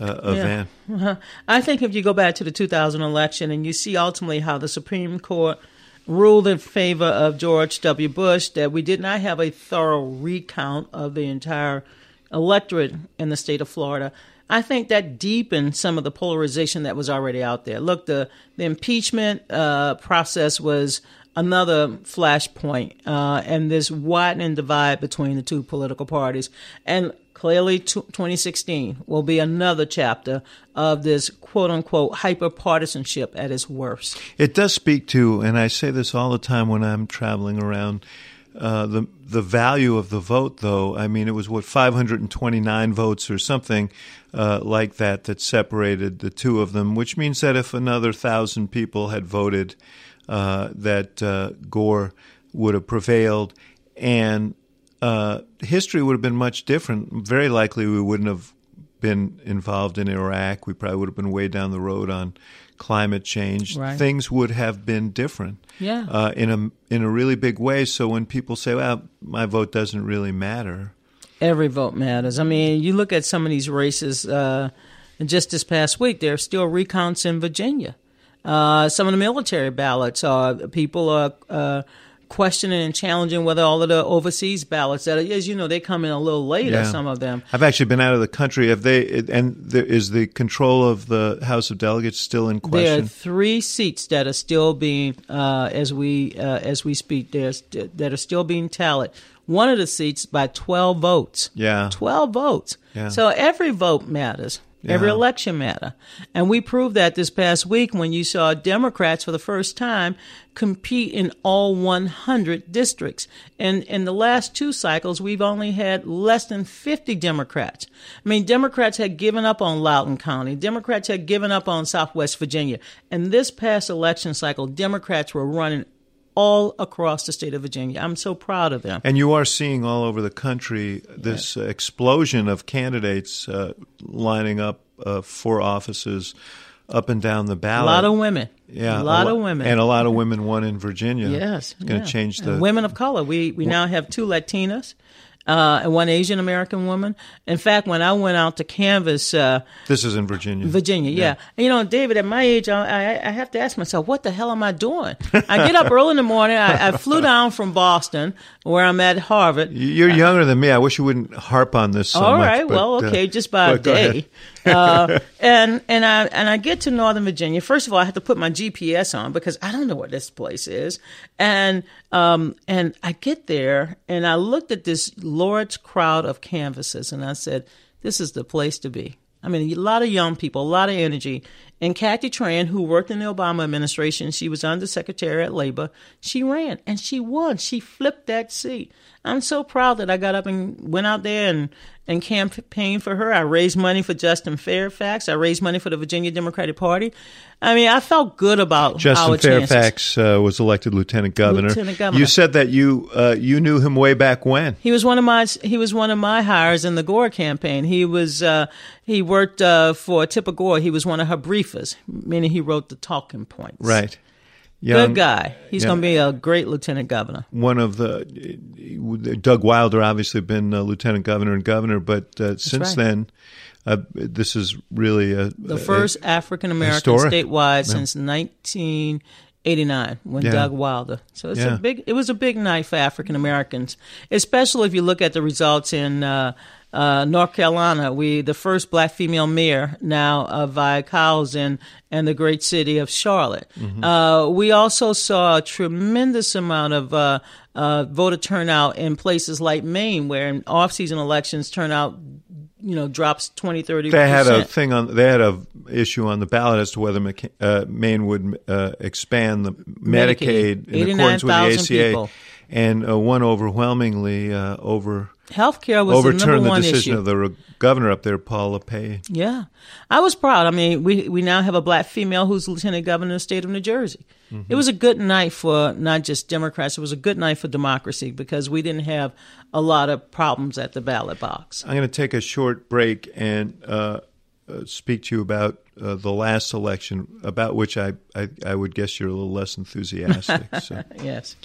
uh, event.
Uh-huh. *laughs* I think if you go back to the 2000 election and you see ultimately how the Supreme Court ruled in favor of George W. Bush, that we did not have a thorough recount of the entire electorate in the state of Florida. I think that deepened some of the polarization that was already out there. Look, the the impeachment uh, process was another flashpoint, uh, and this widening divide between the two political parties. And clearly, t- 2016 will be another chapter of this quote unquote hyper partisanship at its worst.
It does speak to, and I say this all the time when I'm traveling around. Uh, the the value of the vote, though, I mean, it was what 529 votes or something uh, like that that separated the two of them, which means that if another thousand people had voted, uh, that uh, Gore would have prevailed, and uh, history would have been much different. Very likely, we wouldn't have been involved in Iraq. We probably would have been way down the road on climate change.
Right.
Things would have been different.
Yeah.
Uh, in a in a really big way. So when people say, "Well, my vote doesn't really matter,"
Every vote matters. I mean, you look at some of these races. Uh, just this past week, there are still recounts in Virginia. Uh, some of the military ballots are people are uh, questioning and challenging whether all of the overseas ballots that, as you know, they come in a little later.
Yeah.
Some of them.
I've actually been out of the country. Have they? And there, is the control of the House of Delegates still in question?
There are three seats that are still being, uh, as we uh, as we speak, there's that are still being tallied. One of the seats by twelve votes.
Yeah.
twelve votes.
Yeah.
So every vote matters. Every election matter, and we proved that this past week when you saw Democrats for the first time compete in all 100 districts. And in the last two cycles, we've only had less than 50 Democrats. I mean, Democrats had given up on Loudoun County. Democrats had given up on Southwest Virginia. And this past election cycle, Democrats were running all across the state of Virginia. I'm so proud of them.
And you are seeing all over the country this explosion of candidates uh, lining up uh, for offices up and down the ballot.
A lot of women.
yeah,
a lot
lo-
of women.
and a lot of women won in Virginia.
Yes,
it's going to
yeah.
change the
And women of color. We we now have two Latinas. Uh, one Asian American woman. In fact, when I went out to canvas uh,
This is in Virginia.
Virginia, yeah. And, you know, David, at my age, I, I, I have to ask myself, what the hell am I doing? I get up early in the morning. I, I flew *laughs* down from Boston, where I'm at Harvard.
You're younger than me. I wish you wouldn't harp on this so
All
much.
right,
but,
well,
uh,
okay, just by a day. Uh, and and I and I get to Northern Virginia. First of all, I have to put my GPS on because I don't know what this place is. And um and I get there and I looked at this large crowd of canvases and I said, "This is the place to be." I mean, a lot of young people, a lot of energy. And Kathy Tran, who worked in the Obama administration, she was undersecretary at Labor. She ran and she won. She flipped that seat. I'm so proud that I got up and went out there and, and campaigned for her. I raised money for Justin Fairfax. I raised money for the Virginia Democratic Party. I mean, I felt good about
Justin. Fairfax uh, was elected lieutenant governor.
Lieutenant governor.
You said that you uh, you knew him way back when.
He was one of my he was one of my hires in the Gore campaign. He was uh, he worked uh, for Tipper Gore. He was one of her briefers, meaning he wrote the talking points.
Right.
Good guy. He's
yeah.
going to be a great lieutenant governor.
One of the Doug Wilder, obviously been uh, lieutenant governor and governor, but uh, since
right.
then, uh, this is really a,
The first African American statewide since 1989 when
Yeah.
Doug Wilder. So it's
Yeah.
a big. It was a big night for African Americans, especially if you look at the results in. Uh, uh, North Carolina, we the first black female mayor now of Vi Lyles in and the great city of Charlotte.
Mm-hmm.
Uh, we also saw a tremendous amount of uh, uh, voter turnout in places like Maine, where in off-season elections turnout, you know, drops 20, 30
They had a thing on. They had a issue on the ballot as to whether McC- uh, Maine would uh, expand the Medicaid,
Medicaid.
in accordance with the ACA,
people.
and uh, won overwhelmingly uh, over
Healthcare was the
overturned
number
the
one
decision
issue.
of the re- governor up there, Paul LePage.
Yeah, I was proud. I mean, we we now have a black female who's lieutenant governor of the state of New Jersey.
Mm-hmm.
It was a good night for not just Democrats. It was a good night for democracy because we didn't have a lot of problems at the ballot box.
I'm going to take a short break and uh, uh, speak to you about uh, the last election, about which I, I, I would guess you're a little less enthusiastic. so. *laughs*
Yes.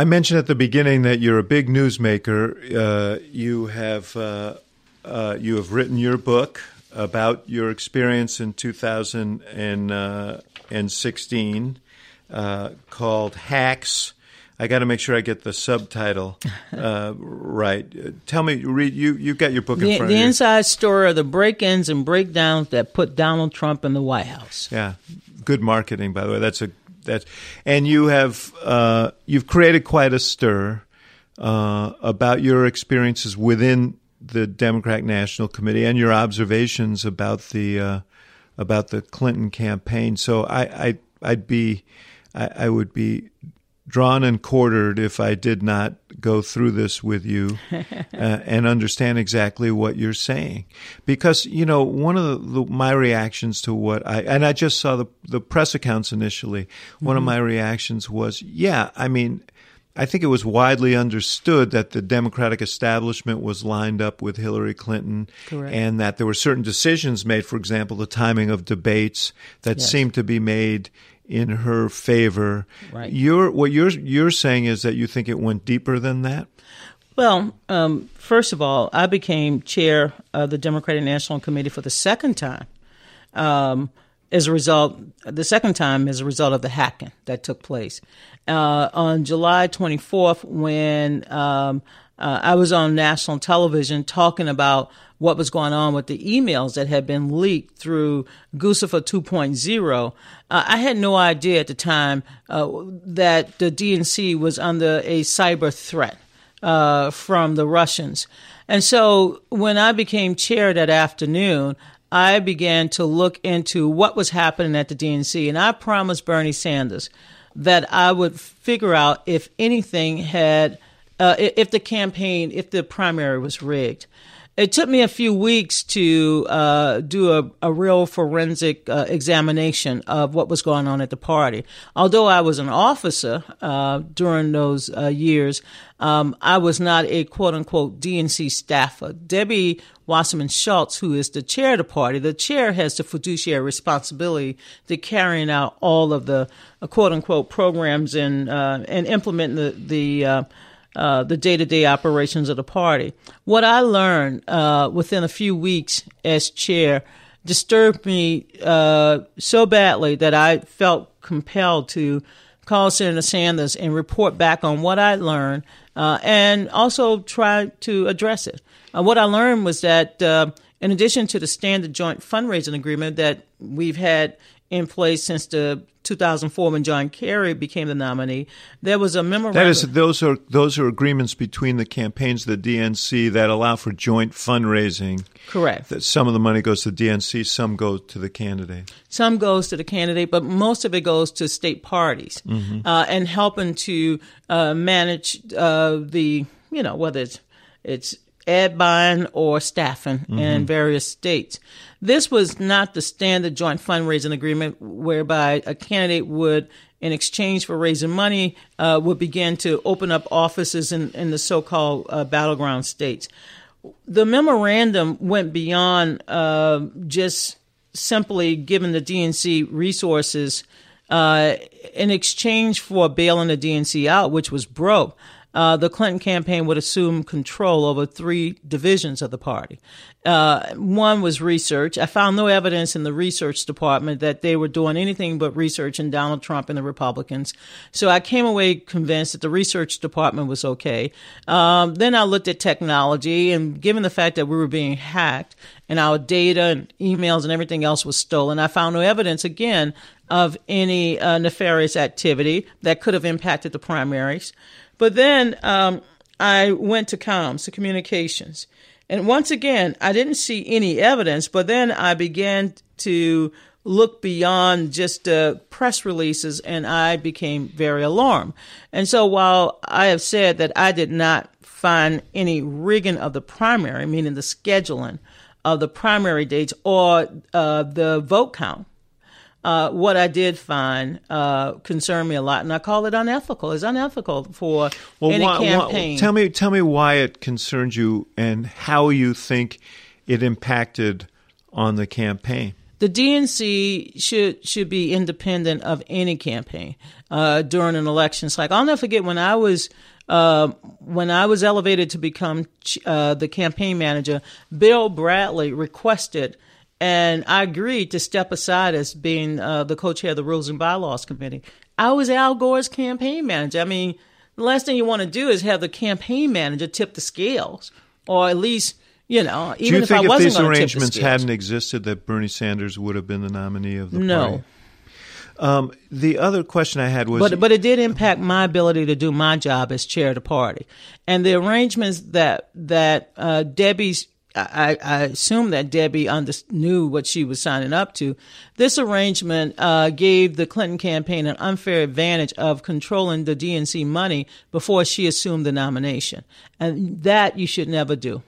I mentioned at the beginning that you're a big newsmaker. Uh, you have uh, uh, you have written your book about your experience in 2016 uh, called Hacks. I got to make sure I get the subtitle uh, right. Uh, tell me, read you. You got your book
the,
in front
the
of you.
inside story of the break-ins and breakdowns that put Donald Trump in the White House.
Yeah, good marketing, by the way. That's a that's and you have uh, you've created quite a stir uh, about your experiences within the Democratic National Committee and your observations about the uh, about the Clinton campaign. So I, I I'd be I, I would be drawn and quartered if I did not go through this with you *laughs* uh, and understand exactly what you're saying. Because, you know, one of the, my reactions to what I, and I just saw the, the press accounts initially, mm-hmm. one of my reactions was, yeah, I mean, I think it was widely understood that the Democratic establishment was lined up with Hillary Clinton
Correct.
and that there were certain decisions made, for example, the timing of debates that
Yes.
seemed to be made in her favor.
Right.
You're, what you're, you're saying is that you think it went deeper than that?
Well, um, first of all, I became chair of the Democratic National Committee for the second time. Um, as a result, the second time as a result of the hacking that took place. Uh, on July 24th, when um, uh, I was on national television talking about what was going on with the emails that had been leaked through Guccifer 2.0, uh, I had no idea at the time uh, that the DNC was under a cyber threat uh, from the Russians. And so when I became chair that afternoon, I began to look into what was happening at the DNC. And I promised Bernie Sanders that I would figure out if anything had, uh, if the campaign, if the primary was rigged. It took me a few weeks to uh, do a, a real forensic uh, examination of what was going on at the party. Although I was an officer uh, during those uh, years, um, I was not a quote unquote DNC staffer. Debbie Wasserman Schultz, who is the chair of the party, the chair has the fiduciary responsibility to carrying out all of the uh, quote unquote programs and uh, and implementing the the uh, the day-to-day operations of the party. What I learned uh, within a few weeks as chair disturbed me uh, so badly that I felt compelled to call Senator Sanders and report back on what I learned uh, and also try to address it. Uh, what I learned was that in addition to the standard joint fundraising agreement that we've had in place since the 2004 when John Kerry became the nominee, there was a memorandum.
That is, those are those are agreements between the campaigns, of the DNC, that allow for joint fundraising.
correct.
That some of the money goes to the DNC, some goes to the candidate.
Some goes to the candidate, but most of it goes to state parties uh, and helping to uh, manage uh, the, you know, whether it's it's ad buying or staffing in various states. This was not the standard joint fundraising agreement whereby a candidate would, in exchange for raising money, uh, would begin to open up offices in, in the so-called uh, battleground states the memorandum went beyond uh, just simply giving the DNC resources uh, in exchange for bailing the DNC out, which was broke. Uh, the Clinton campaign would assume control over three divisions of the party. Uh, one was research. I found no evidence in the research department that they were doing anything but researching Donald Trump and the Republicans. So I came away convinced that the research department was okay. Um, then I looked at technology, and given the fact that we were being hacked and our data and emails and everything else was stolen, I found no evidence again of any uh, nefarious activity that could have impacted the primaries. But then um, I went to comms, to communications. And once again, I didn't see any evidence, but then I began to look beyond just uh, press releases and I became very alarmed. And so while I have said that I did not find any rigging of the primary, meaning the scheduling of the primary dates or uh, the vote count, uh, what I did find uh, concerned me a lot, and I call it unethical. It's unethical for any
why- why-
campaign.
tell me, tell me why it concerns you and how you think it impacted on the campaign.
the DNC should should be independent of any campaign uh, during an election cycle. I'll never forget when I was uh, when I was elevated to become uh, the campaign manager. Bill Bradley requested, and I agreed to step aside as being uh, the co-chair of the Rules and Bylaws Committee. I was Al Gore's campaign manager. I mean. the last thing you want to do is have the campaign manager tip the scales, or at least you know, even
Do you
if
think
I
if
wasn't
these
tip the
arrangements hadn't existed, that Bernie Sanders would have been the nominee of the
No.
party? Um, the other question I had was,
But but it did impact my ability to do my job as chair of the party, and the arrangements that that uh, Debbie's. I, I assume that Debbie under, knew what she was signing up to. This arrangement uh, gave the Clinton campaign an unfair advantage of controlling the DNC money before she assumed the nomination, and that you should never do.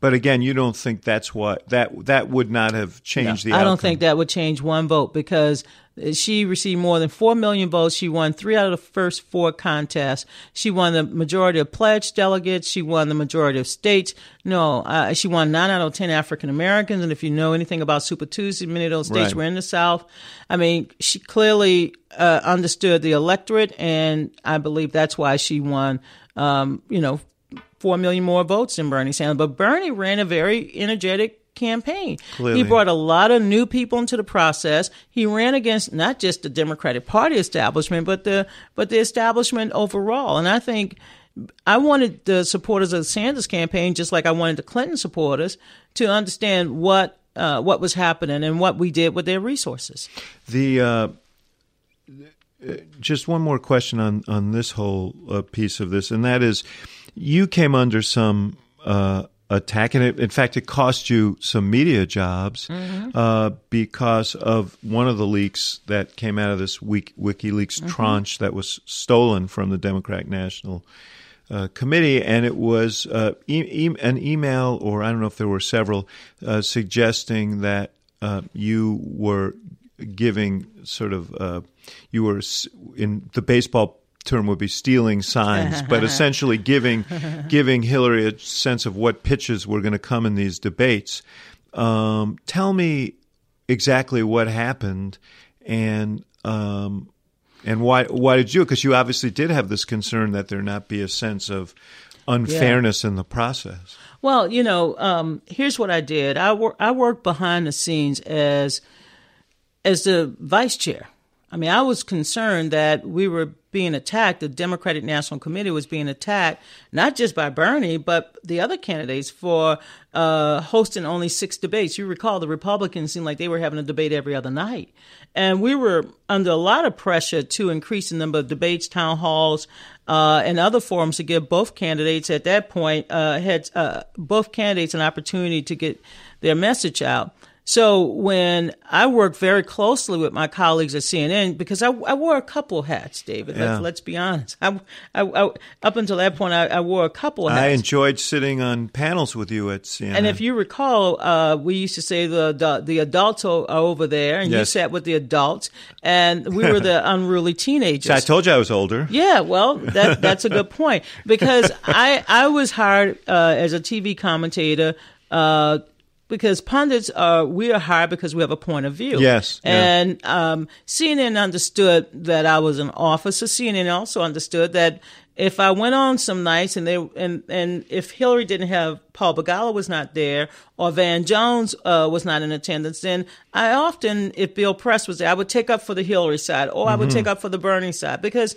but again, you don't think that's what that that would not have changed the
I don't think that would change one vote because she received more than 4 million votes. She won three out of the first four contests. She won the majority of pledged delegates. She won the majority of states. No, uh, she won nine out of 10 African Americans. And if you know anything about Super Tuesday, many of those states
Right.
were in the South. I mean, she clearly uh, understood the electorate, and I believe that's why she won, um, you know, four million more votes than Bernie Sanders. But Bernie ran a very energetic campaign.
Clearly.
He brought a lot of new people into the process. He ran against not just the Democratic Party establishment, but the but the establishment overall. And I think I wanted the supporters of the Sanders campaign, just like I wanted the Clinton supporters, to understand what uh, what was happening and what we did with their resources.
The uh, just one more question on on this whole uh, piece of this, and that is, you came under some uh, attack, and it, in fact, it cost you some media jobs uh, because of one of the leaks that came out of this Wik- WikiLeaks tranche that was stolen from the Democratic National. Uh, committee, and it was uh, e- e- an email, or I don't know if there were several, uh, suggesting that uh, you were giving sort of uh, you were in the baseball term would be stealing signs, but *laughs* essentially giving giving Hillary a sense of what pitches were going to come in these debates. Um, tell me exactly what happened, and um, and why why did you? Because you obviously did have this concern that there not be a sense of unfairness in the process.
Well, you know, um, here's what I did. I wor- I worked behind the scenes as as the vice chair. I mean, I was concerned that we were being attacked. The Democratic National Committee was being attacked, not just by Bernie, but the other candidates for uh, hosting only six debates. You recall the Republicans seemed like they were having a debate every other night. And we were under a lot of pressure to increase the number of debates, town halls, uh, and other forums to give both candidates at that point uh, had uh, both candidates an opportunity to get their message out. So when I worked very closely with my colleagues at CNN, because I, I wore a couple hats, David.
Yeah.
Let's, let's be honest. I, I, I, up until that point, I, I wore a couple hats.
I enjoyed sitting on panels with you at CNN.
And if you recall, uh, we used to say the the, the adults are over there, and you sat with the adults, and we were the *laughs* unruly teenagers.
I told you I was older.
Yeah, well, that that's a good point because I I was hired uh, as a TV commentator. Uh, because pundits are we are hired because we have a point of view.
Yes, yeah.
and um, CNN understood that I was an officer. CNN also understood that if I went on some nights and they and and if Hillary didn't have Paul Begala was not there or Van Jones uh, was not in attendance, then I often, if Bill Press was there, I would take up for the Hillary side or I would take up for the Bernie side because.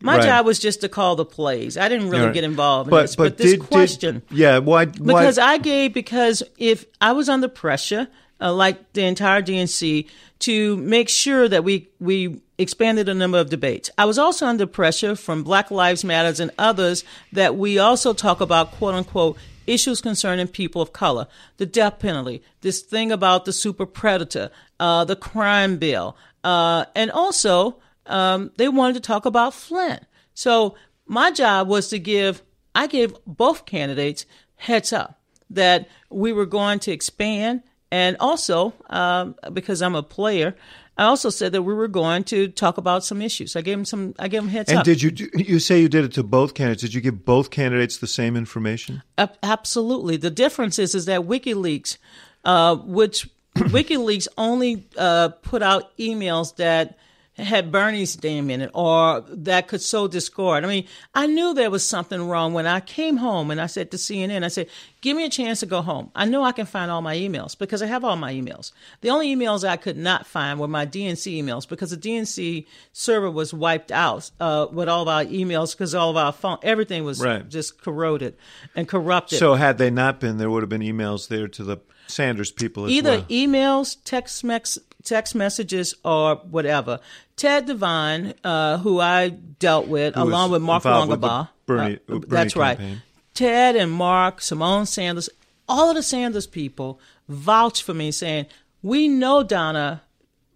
My.
Right.
job was just to call the plays. I didn't really
Right.
get involved in
but,
this.
But,
But, this
did, did-
question,
yeah, why? why
because I gave because if I was under pressure, uh, like the entire DNC, to make sure that we we expanded the number of debates. I was also under pressure from Black Lives Matters and others that we also talk about quote unquote issues concerning people of color, the death penalty, this thing about the super predator, uh, the crime bill, uh, and also um, they wanted to talk about Flint. So my job was to give, I gave both candidates heads up that we were going to expand. And also, um, because I'm a player, I also said that we were going to talk about some issues. I gave them some, I gave them heads
and
up.
And did you? You say you did it to both candidates. Did you give both candidates the same information?
Ab- Absolutely. The difference is, is that WikiLeaks, uh, which *coughs* WikiLeaks only uh, put out emails that had Bernie's name in it or that could sow discord. I mean, I knew there was something wrong when I came home and I said to CNN, I said, give me a chance to go home. I know I can find all my emails because I have all my emails. The only emails I could not find were my DNC emails because the DNC server was wiped out uh, with all of our emails because all of our phone, everything was
Right.
just corroded and corrupted.
So had they not been, there would have been emails there to the Sanders people as
either
well.
emails, text mex- text messages, or whatever. Ted Devine, uh, who I dealt with,
Who
along with Mark Longabaugh.
Bernie-
uh,
Bernie
that's right. Ted and Mark, Symone Sanders, all of the Sanders people vouched for me, saying, "We know Donna."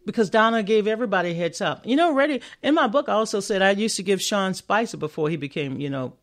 Because Donna gave everybody a heads up. You know, already in my book, I also said I used to give Sean Spicer before he became, you know,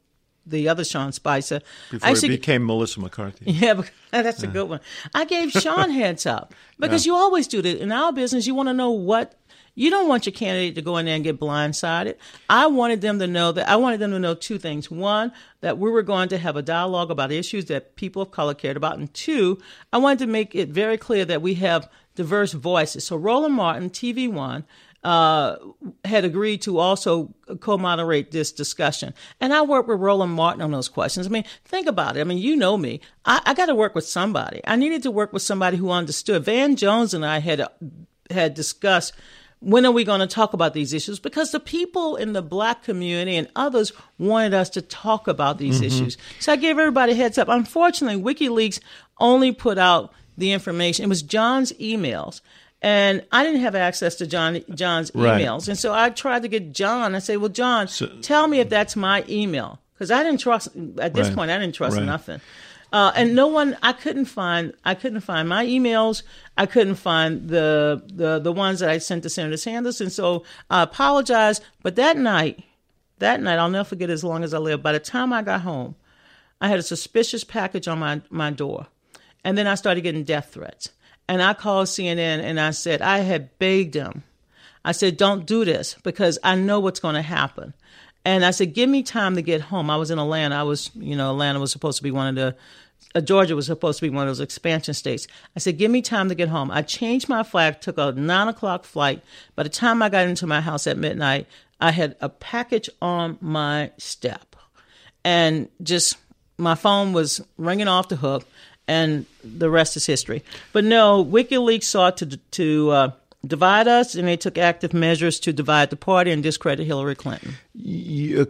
the other Sean Spicer. I
before it
to-
became Melissa McCarthy. *laughs*
yeah, *laughs* that's a good one. I gave Sean *laughs* heads up because you always do that in our business. You want to know what you don't want your candidate to go in there and get blindsided. I wanted them to know that I wanted them to know two things: one, that we were going to have a dialogue about issues that people of color cared about, and two, I wanted to make it very clear that we have diverse voices. So Roland Martin, TV One uh, had agreed to also co-moderate this discussion. And I worked with Roland Martin on those questions. I mean, think about it. I mean, you know me. I, I got to work with somebody. I needed to work with somebody who understood. Van Jones and I had had discussed when are we going to talk about these issues? Because the people in the black community and others wanted us to talk about these issues. So I gave everybody a heads up. Unfortunately, WikiLeaks only put out the information. It was John's emails. And I didn't have access to John John's
Right.
emails. And so I tried to get John. I say, Well, John, tell me if that's my email. Because I didn't trust, at this
Right.
point, I didn't trust
Right.
nothing. Uh, and no one, I couldn't find, I couldn't find my emails. I couldn't find the, the, the ones that I sent to Senator Sanders. And so I apologized. But that night, that night, I'll never forget as long as I live. By the time I got home, I had a suspicious package on my, my door. And then I started getting death threats. And I called CNN and I said, I had begged them. I said, don't do this because I know what's going to happen. And I said, give me time to get home. I was in Atlanta. I was, you know, Atlanta was supposed to be one of the, uh, Georgia was supposed to be one of those expansion states. I said, give me time to get home. I changed my flight, took a nine o'clock flight. By the time I got into my house at midnight, I had a package on my step and just my phone was ringing off the hook, and the rest is history. But no, WikiLeaks sought to to uh, divide us, and they took active measures to divide the party and discredit Hillary Clinton.
Uh,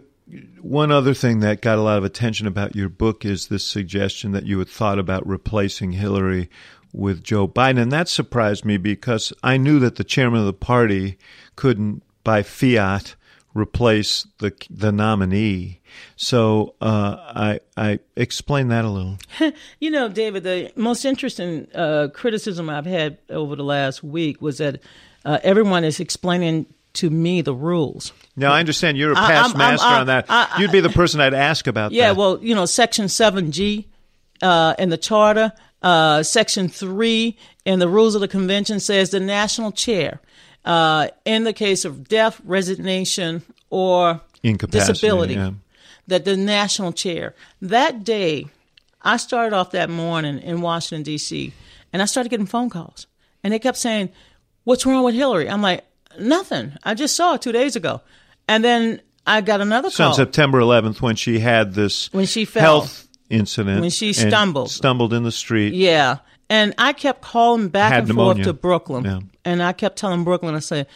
one other thing that got a lot of attention about your book is this suggestion that you had thought about replacing Hillary with Joe Biden. And that surprised me because I knew that the chairman of the party couldn't, by fiat, replace the the nominee. So uh, I I explain that a little. *laughs*
You know, David, the most interesting uh, criticism I've had over the last week was that uh, everyone is explaining to me the rules.
Now I understand you're a past
I'm- I'm-
master
I-
on that.
I- I-
You'd be the person I'd ask about
Yeah,
that.
well, you know, Section 7G uh, in the Charter, uh, Section 3 in the Rules of the Convention says the national chair, uh, in the case of death, resignation, or disability,
yeah.
that the national chair. That day, I started off that morning in Washington, D.C., and I started getting phone calls. And they kept saying, What's wrong with Hillary? I'm like, Nothing. I just saw it two days ago. And then I got another
So on. September 11th, when she had this
When she fell.
health incident,
When she stumbled.
stumbled in the street.
Yeah. And I kept calling back
Had
and
pneumonia.
forth to Brooklyn.
Yeah.
And I kept telling Brooklyn, I said,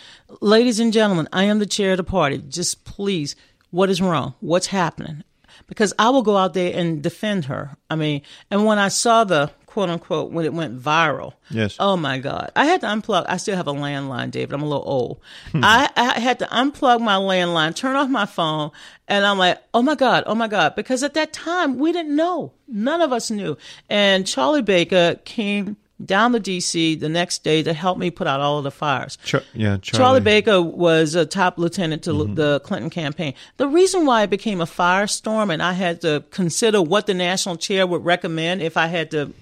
ladies and gentlemen, I am the chair of the party. Just please, what is wrong? What's happening? Because I will go out there and defend her. I mean, and when I saw the quote unquote, when it went viral,
Yes.
oh my God, I had to unplug. I still have a landline, David. I'm a little old.
Hmm.
I, I had to unplug my landline, turn off my phone, and I'm like, oh my God, oh my God. Because at that time, we didn't know. None of us knew. And Charlie Baker came down to D.C. the next day to help me put out all of the fires.
Char- yeah,
Charlie.
Charlie.
Baker was a top lieutenant to the Clinton campaign. The reason why it became a firestorm and I had to consider what the national chair would recommend if I had to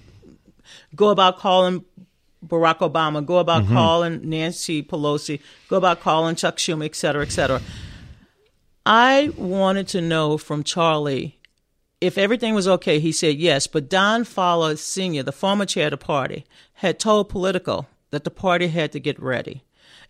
go about calling Barack Obama, go about calling Nancy Pelosi, go about calling Chuck Schumer, et cetera, et cetera. I wanted to know from Charlie if everything was okay. He said yes, but Don Fowler Sr., the former chair of the party, had told Politico that the party had to get ready.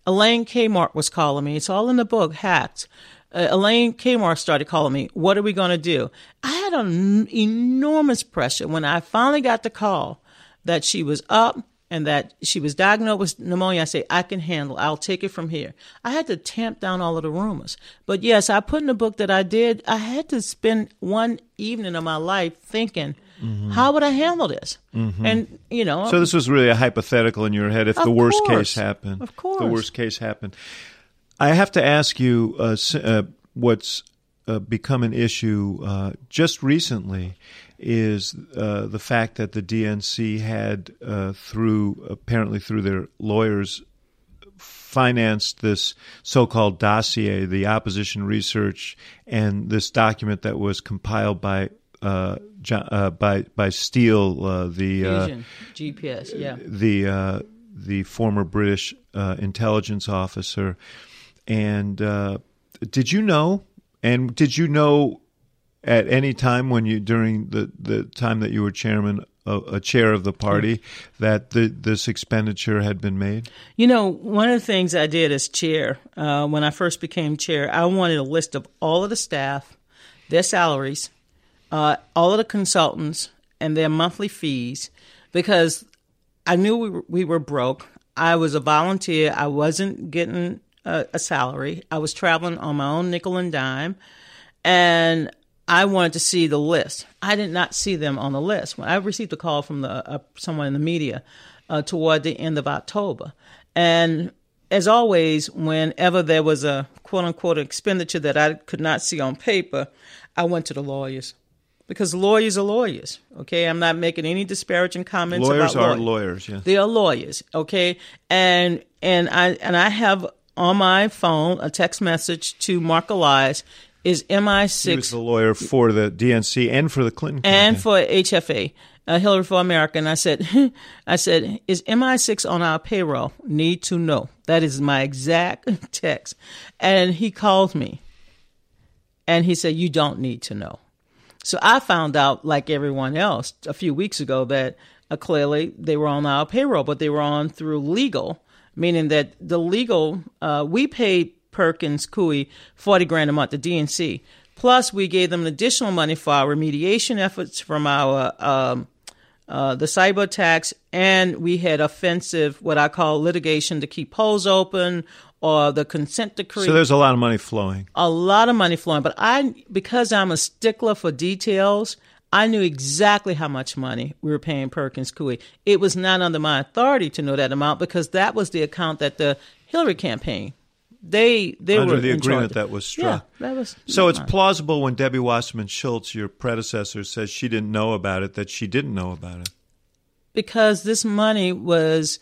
Elaine Kamarck was calling me. It's all in the book, Hacked. Uh, Elaine Kamarck started calling me. What are we going to do? I had an enormous pressure when I finally got the call that she was up and that she was diagnosed with pneumonia. I say, I can handle. I'll take it from here. I had to tamp down all of the rumors. But yes, I put in the book that I did. I had to spend one evening of my life thinking, mm-hmm. how would I handle this? Mm-hmm. And you know,
so this was really a hypothetical in your head. If the worst
course,
case happened,
of course,
the worst case happened. I have to ask you uh, uh, what's uh, become an issue uh, just recently is uh, the fact that the DNC had, uh, through apparently through their lawyers, financed this so-called dossier, the opposition research, and this document that was compiled by uh, uh, by by Steele, uh, the
Fusion, GPS, yeah,
the the former British intelligence officer, and did you know? And did you know at any time when you during the, the time that you were chairman a, a chair of the party that the, this expenditure had been made?
You know, one of the things I did as chair uh, when I first became chair, I wanted a list of all of the staff, their salaries, uh, all of the consultants, and their monthly fees, because I knew we were, we were broke. I was a volunteer. I wasn't getting a, a salary. I was traveling on my own nickel and dime, and I wanted to see the list. I did not see them on the list. When I received a call from the uh, someone in the media uh, toward the end of October, and as always, whenever there was a quote unquote expenditure that I could not see on paper, I went to the lawyers because lawyers are lawyers. Okay, I'm not making any disparaging comments.
Lawyers
about
are lawyers. Yeah,
they are lawyers. Okay, and and I and I have on my phone a text message to Marc Elias is MI6.
He was the lawyer for the DNC and for the Clinton
campaign. and for HFA, uh, Hillary for America. And I said, *laughs* I said, is MI6 on our payroll? Need to know. That is my exact *laughs* text. And he called me, and he said, you don't need to know. So I found out, like everyone else, a few weeks ago that uh, clearly they were on our payroll, but they were on through legal, meaning that the legal uh, we paid Perkins Coie 40 grand a month, the DNC. Plus, we gave them additional money for our remediation efforts from our um, uh, the cyber attacks, and we had offensive, what I call litigation to keep polls open or the consent decree.
So there's a lot of money flowing.
A lot of money flowing, but I, because I'm a stickler for details, I knew exactly how much money we were paying Perkins Coie. It was not under my authority to know that amount because that was the account that the Hillary campaign they they
under
were
the agreement that was struck.
Yeah, that was.
So it's plausible when Debbie Wasserman Schultz, your predecessor, says she didn't know about it that she didn't know about it
because this money was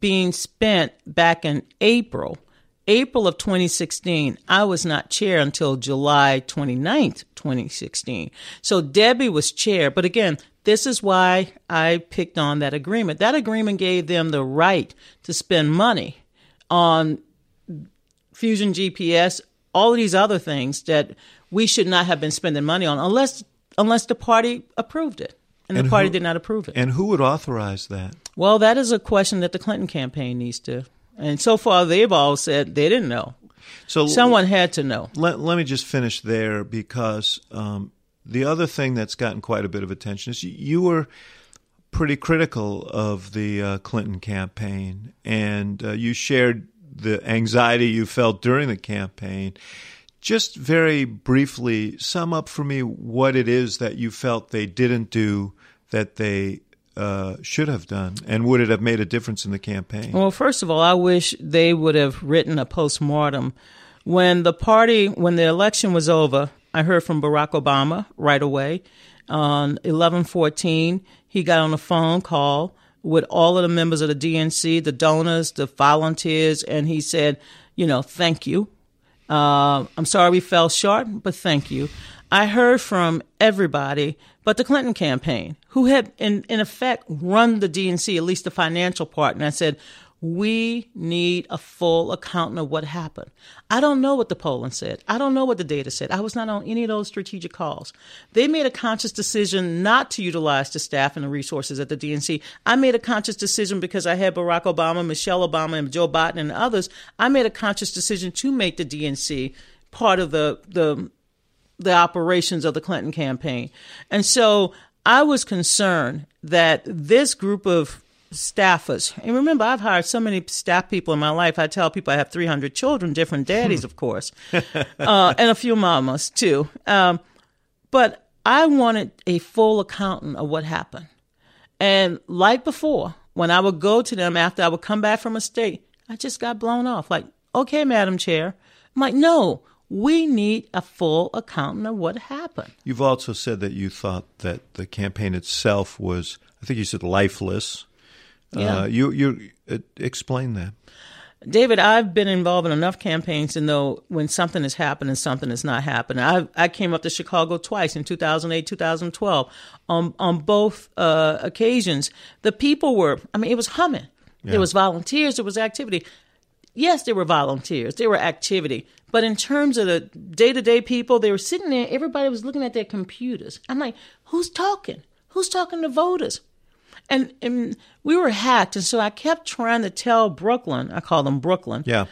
being spent back in April. April of 2016, I was not chair until July 29th, 2016. So Debbie was chair. But again, this is why I picked on that agreement. That agreement gave them the right to spend money on Fusion GPS, all of these other things that we should not have been spending money on unless unless the party approved it. And, and the party
who,
did not approve it.
And who would authorize that?
Well, that is a question that the Clinton campaign needs to. And so far, they've all said they didn't know. So someone had to know.
Let, let me just finish there because um, the other thing that's gotten quite a bit of attention is you, you were pretty critical of the uh, Clinton campaign, and uh, you shared the anxiety you felt during the campaign. Just very briefly, sum up for me what it is that you felt they didn't do that they uh, should have done, and would it have made a difference in the campaign?
Well, first of all, I wish they would have written a postmortem. When the party, when the election was over, I heard from Barack Obama right away. On eleven fourteen, he got on a phone call with all of the members of the DNC, the donors, the volunteers, and he said, you know, thank you. Uh, I'm sorry we fell short, but thank you. I heard from everybody but the Clinton campaign, who had, in, in effect, run the DNC, at least the financial part. And I said, We need a full accounting of what happened. I don't know what the polling said. I don't know what the data said. I was not on any of those strategic calls. They made a conscious decision not to utilize the staff and the resources at the DNC. I made a conscious decision because I had Barack Obama, Michelle Obama, and Joe Biden and others. I made a conscious decision to make the DNC part of the the the operations of the Clinton campaign. And so I was concerned that this group of staffers, and remember, I've hired so many staff people in my life. I tell people I have 300 children, different daddies, of course, *laughs* uh, and a few mamas too. Um, but I wanted a full accounting of what happened. And like before, when I would go to them after I would come back from a state, I just got blown off. Like, okay, Madam Chair. I'm like, no, we need a full accounting of what happened.
You've also said that you thought that the campaign itself was, I think you said lifeless.
Yeah.
Uh, you you uh, explain that.
David, I've been involved in enough campaigns to know when something has happened and something is not happening. I I came up to Chicago twice in 2008, 2012. On on both uh, occasions, the people were. I mean, it was humming.
Yeah.
There was volunteers. There was activity. Yes, there were volunteers. There were activity. But in terms of the day to day people, they were sitting there. Everybody was looking at their computers. I'm like, who's talking? Who's talking to voters? And, and we were hacked. And so I kept trying to tell Brooklyn, I call them Brooklyn.
Yeah.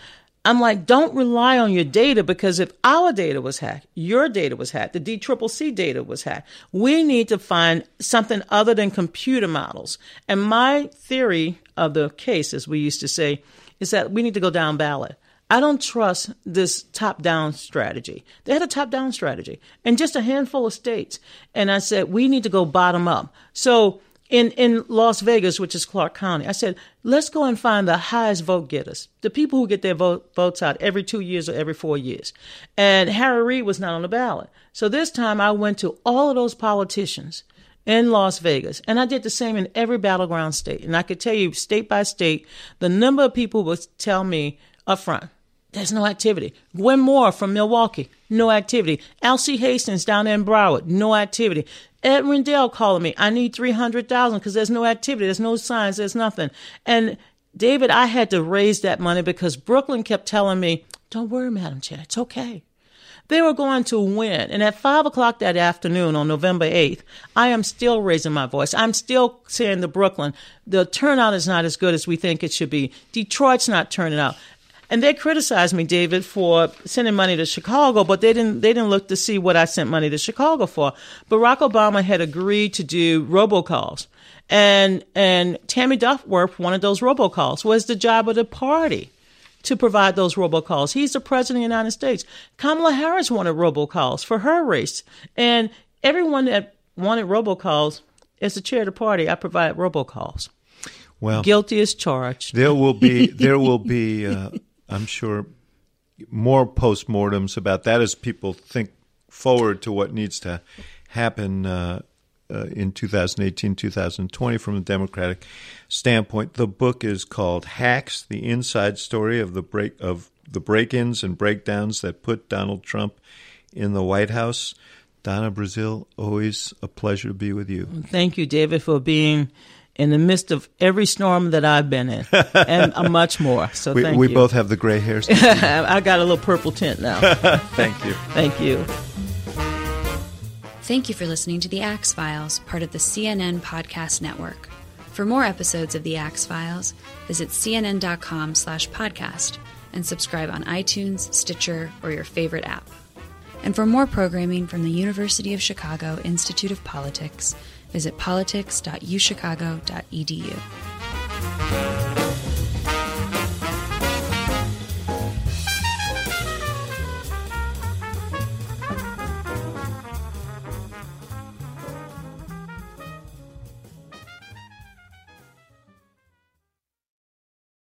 I'm like, don't rely on your data because if our data was hacked, your data was hacked, the DCCC data was hacked, we need to find something other than computer models. And my theory of the case, as we used to say, is that we need to go down ballot. I don't trust this top down strategy. They had a top down strategy and just a handful of states. And I said, we need to go bottom up. So in, in Las Vegas, which is Clark County, I said, let's go and find the highest vote getters, the people who get their vote, votes out every two years or every four years. And Harry Reid was not on the ballot. So this time I went to all of those politicians in Las Vegas. And I did the same in every battleground state. And I could tell you state by state, the number of people would tell me up front, there's no activity. Gwen Moore from Milwaukee, no activity. Alcee Hastings down there in Broward, no activity. Ed Rendell calling me, I need 300,000 because there's no activity, there's no signs, there's nothing. And David, I had to raise that money because Brooklyn kept telling me, don't worry, Madam Chair, it's okay. They were going to win. And at five o'clock that afternoon on November 8th, I am still raising my voice. I'm still saying to Brooklyn, the turnout is not as good as we think it should be. Detroit's not turning out. And they criticized me, David, for sending money to Chicago, but they didn't they didn't look to see what I sent money to Chicago for. Barack Obama had agreed to do robocalls. And and Tammy Duckworth wanted those robocalls. Was the job of the party to provide those robocalls. He's the president of the United States. Kamala Harris wanted robocalls for her race. And everyone that wanted robocalls, as the chair of the party, I provide robocalls.
Well,
Guilty as charged.
there will be there will be *laughs* uh, I'm sure more postmortems about that as people think forward to what needs to happen uh, uh, in 2018 2020 from a democratic standpoint. The book is called hacks the inside story of the break of the break-ins and breakdowns that put Donald Trump in the White House. Donna Brazile always a pleasure to be with you.
Thank you, David, for being in the midst of every storm that I've been in, and *laughs* much more. So
we,
thank
we
you.
both have the gray hairs *laughs*
I got a little purple tint now. *laughs*
thank you
Thank you.
Thank you for listening to The Axe Files, part of the CNN Podcast Network. For more episodes of The Axe Files, visit cnn.com slash podcast and subscribe on iTunes, Stitcher, or your favorite app. And for more programming from the University of Chicago Institute of Politics, visit politics.uchicago.edu.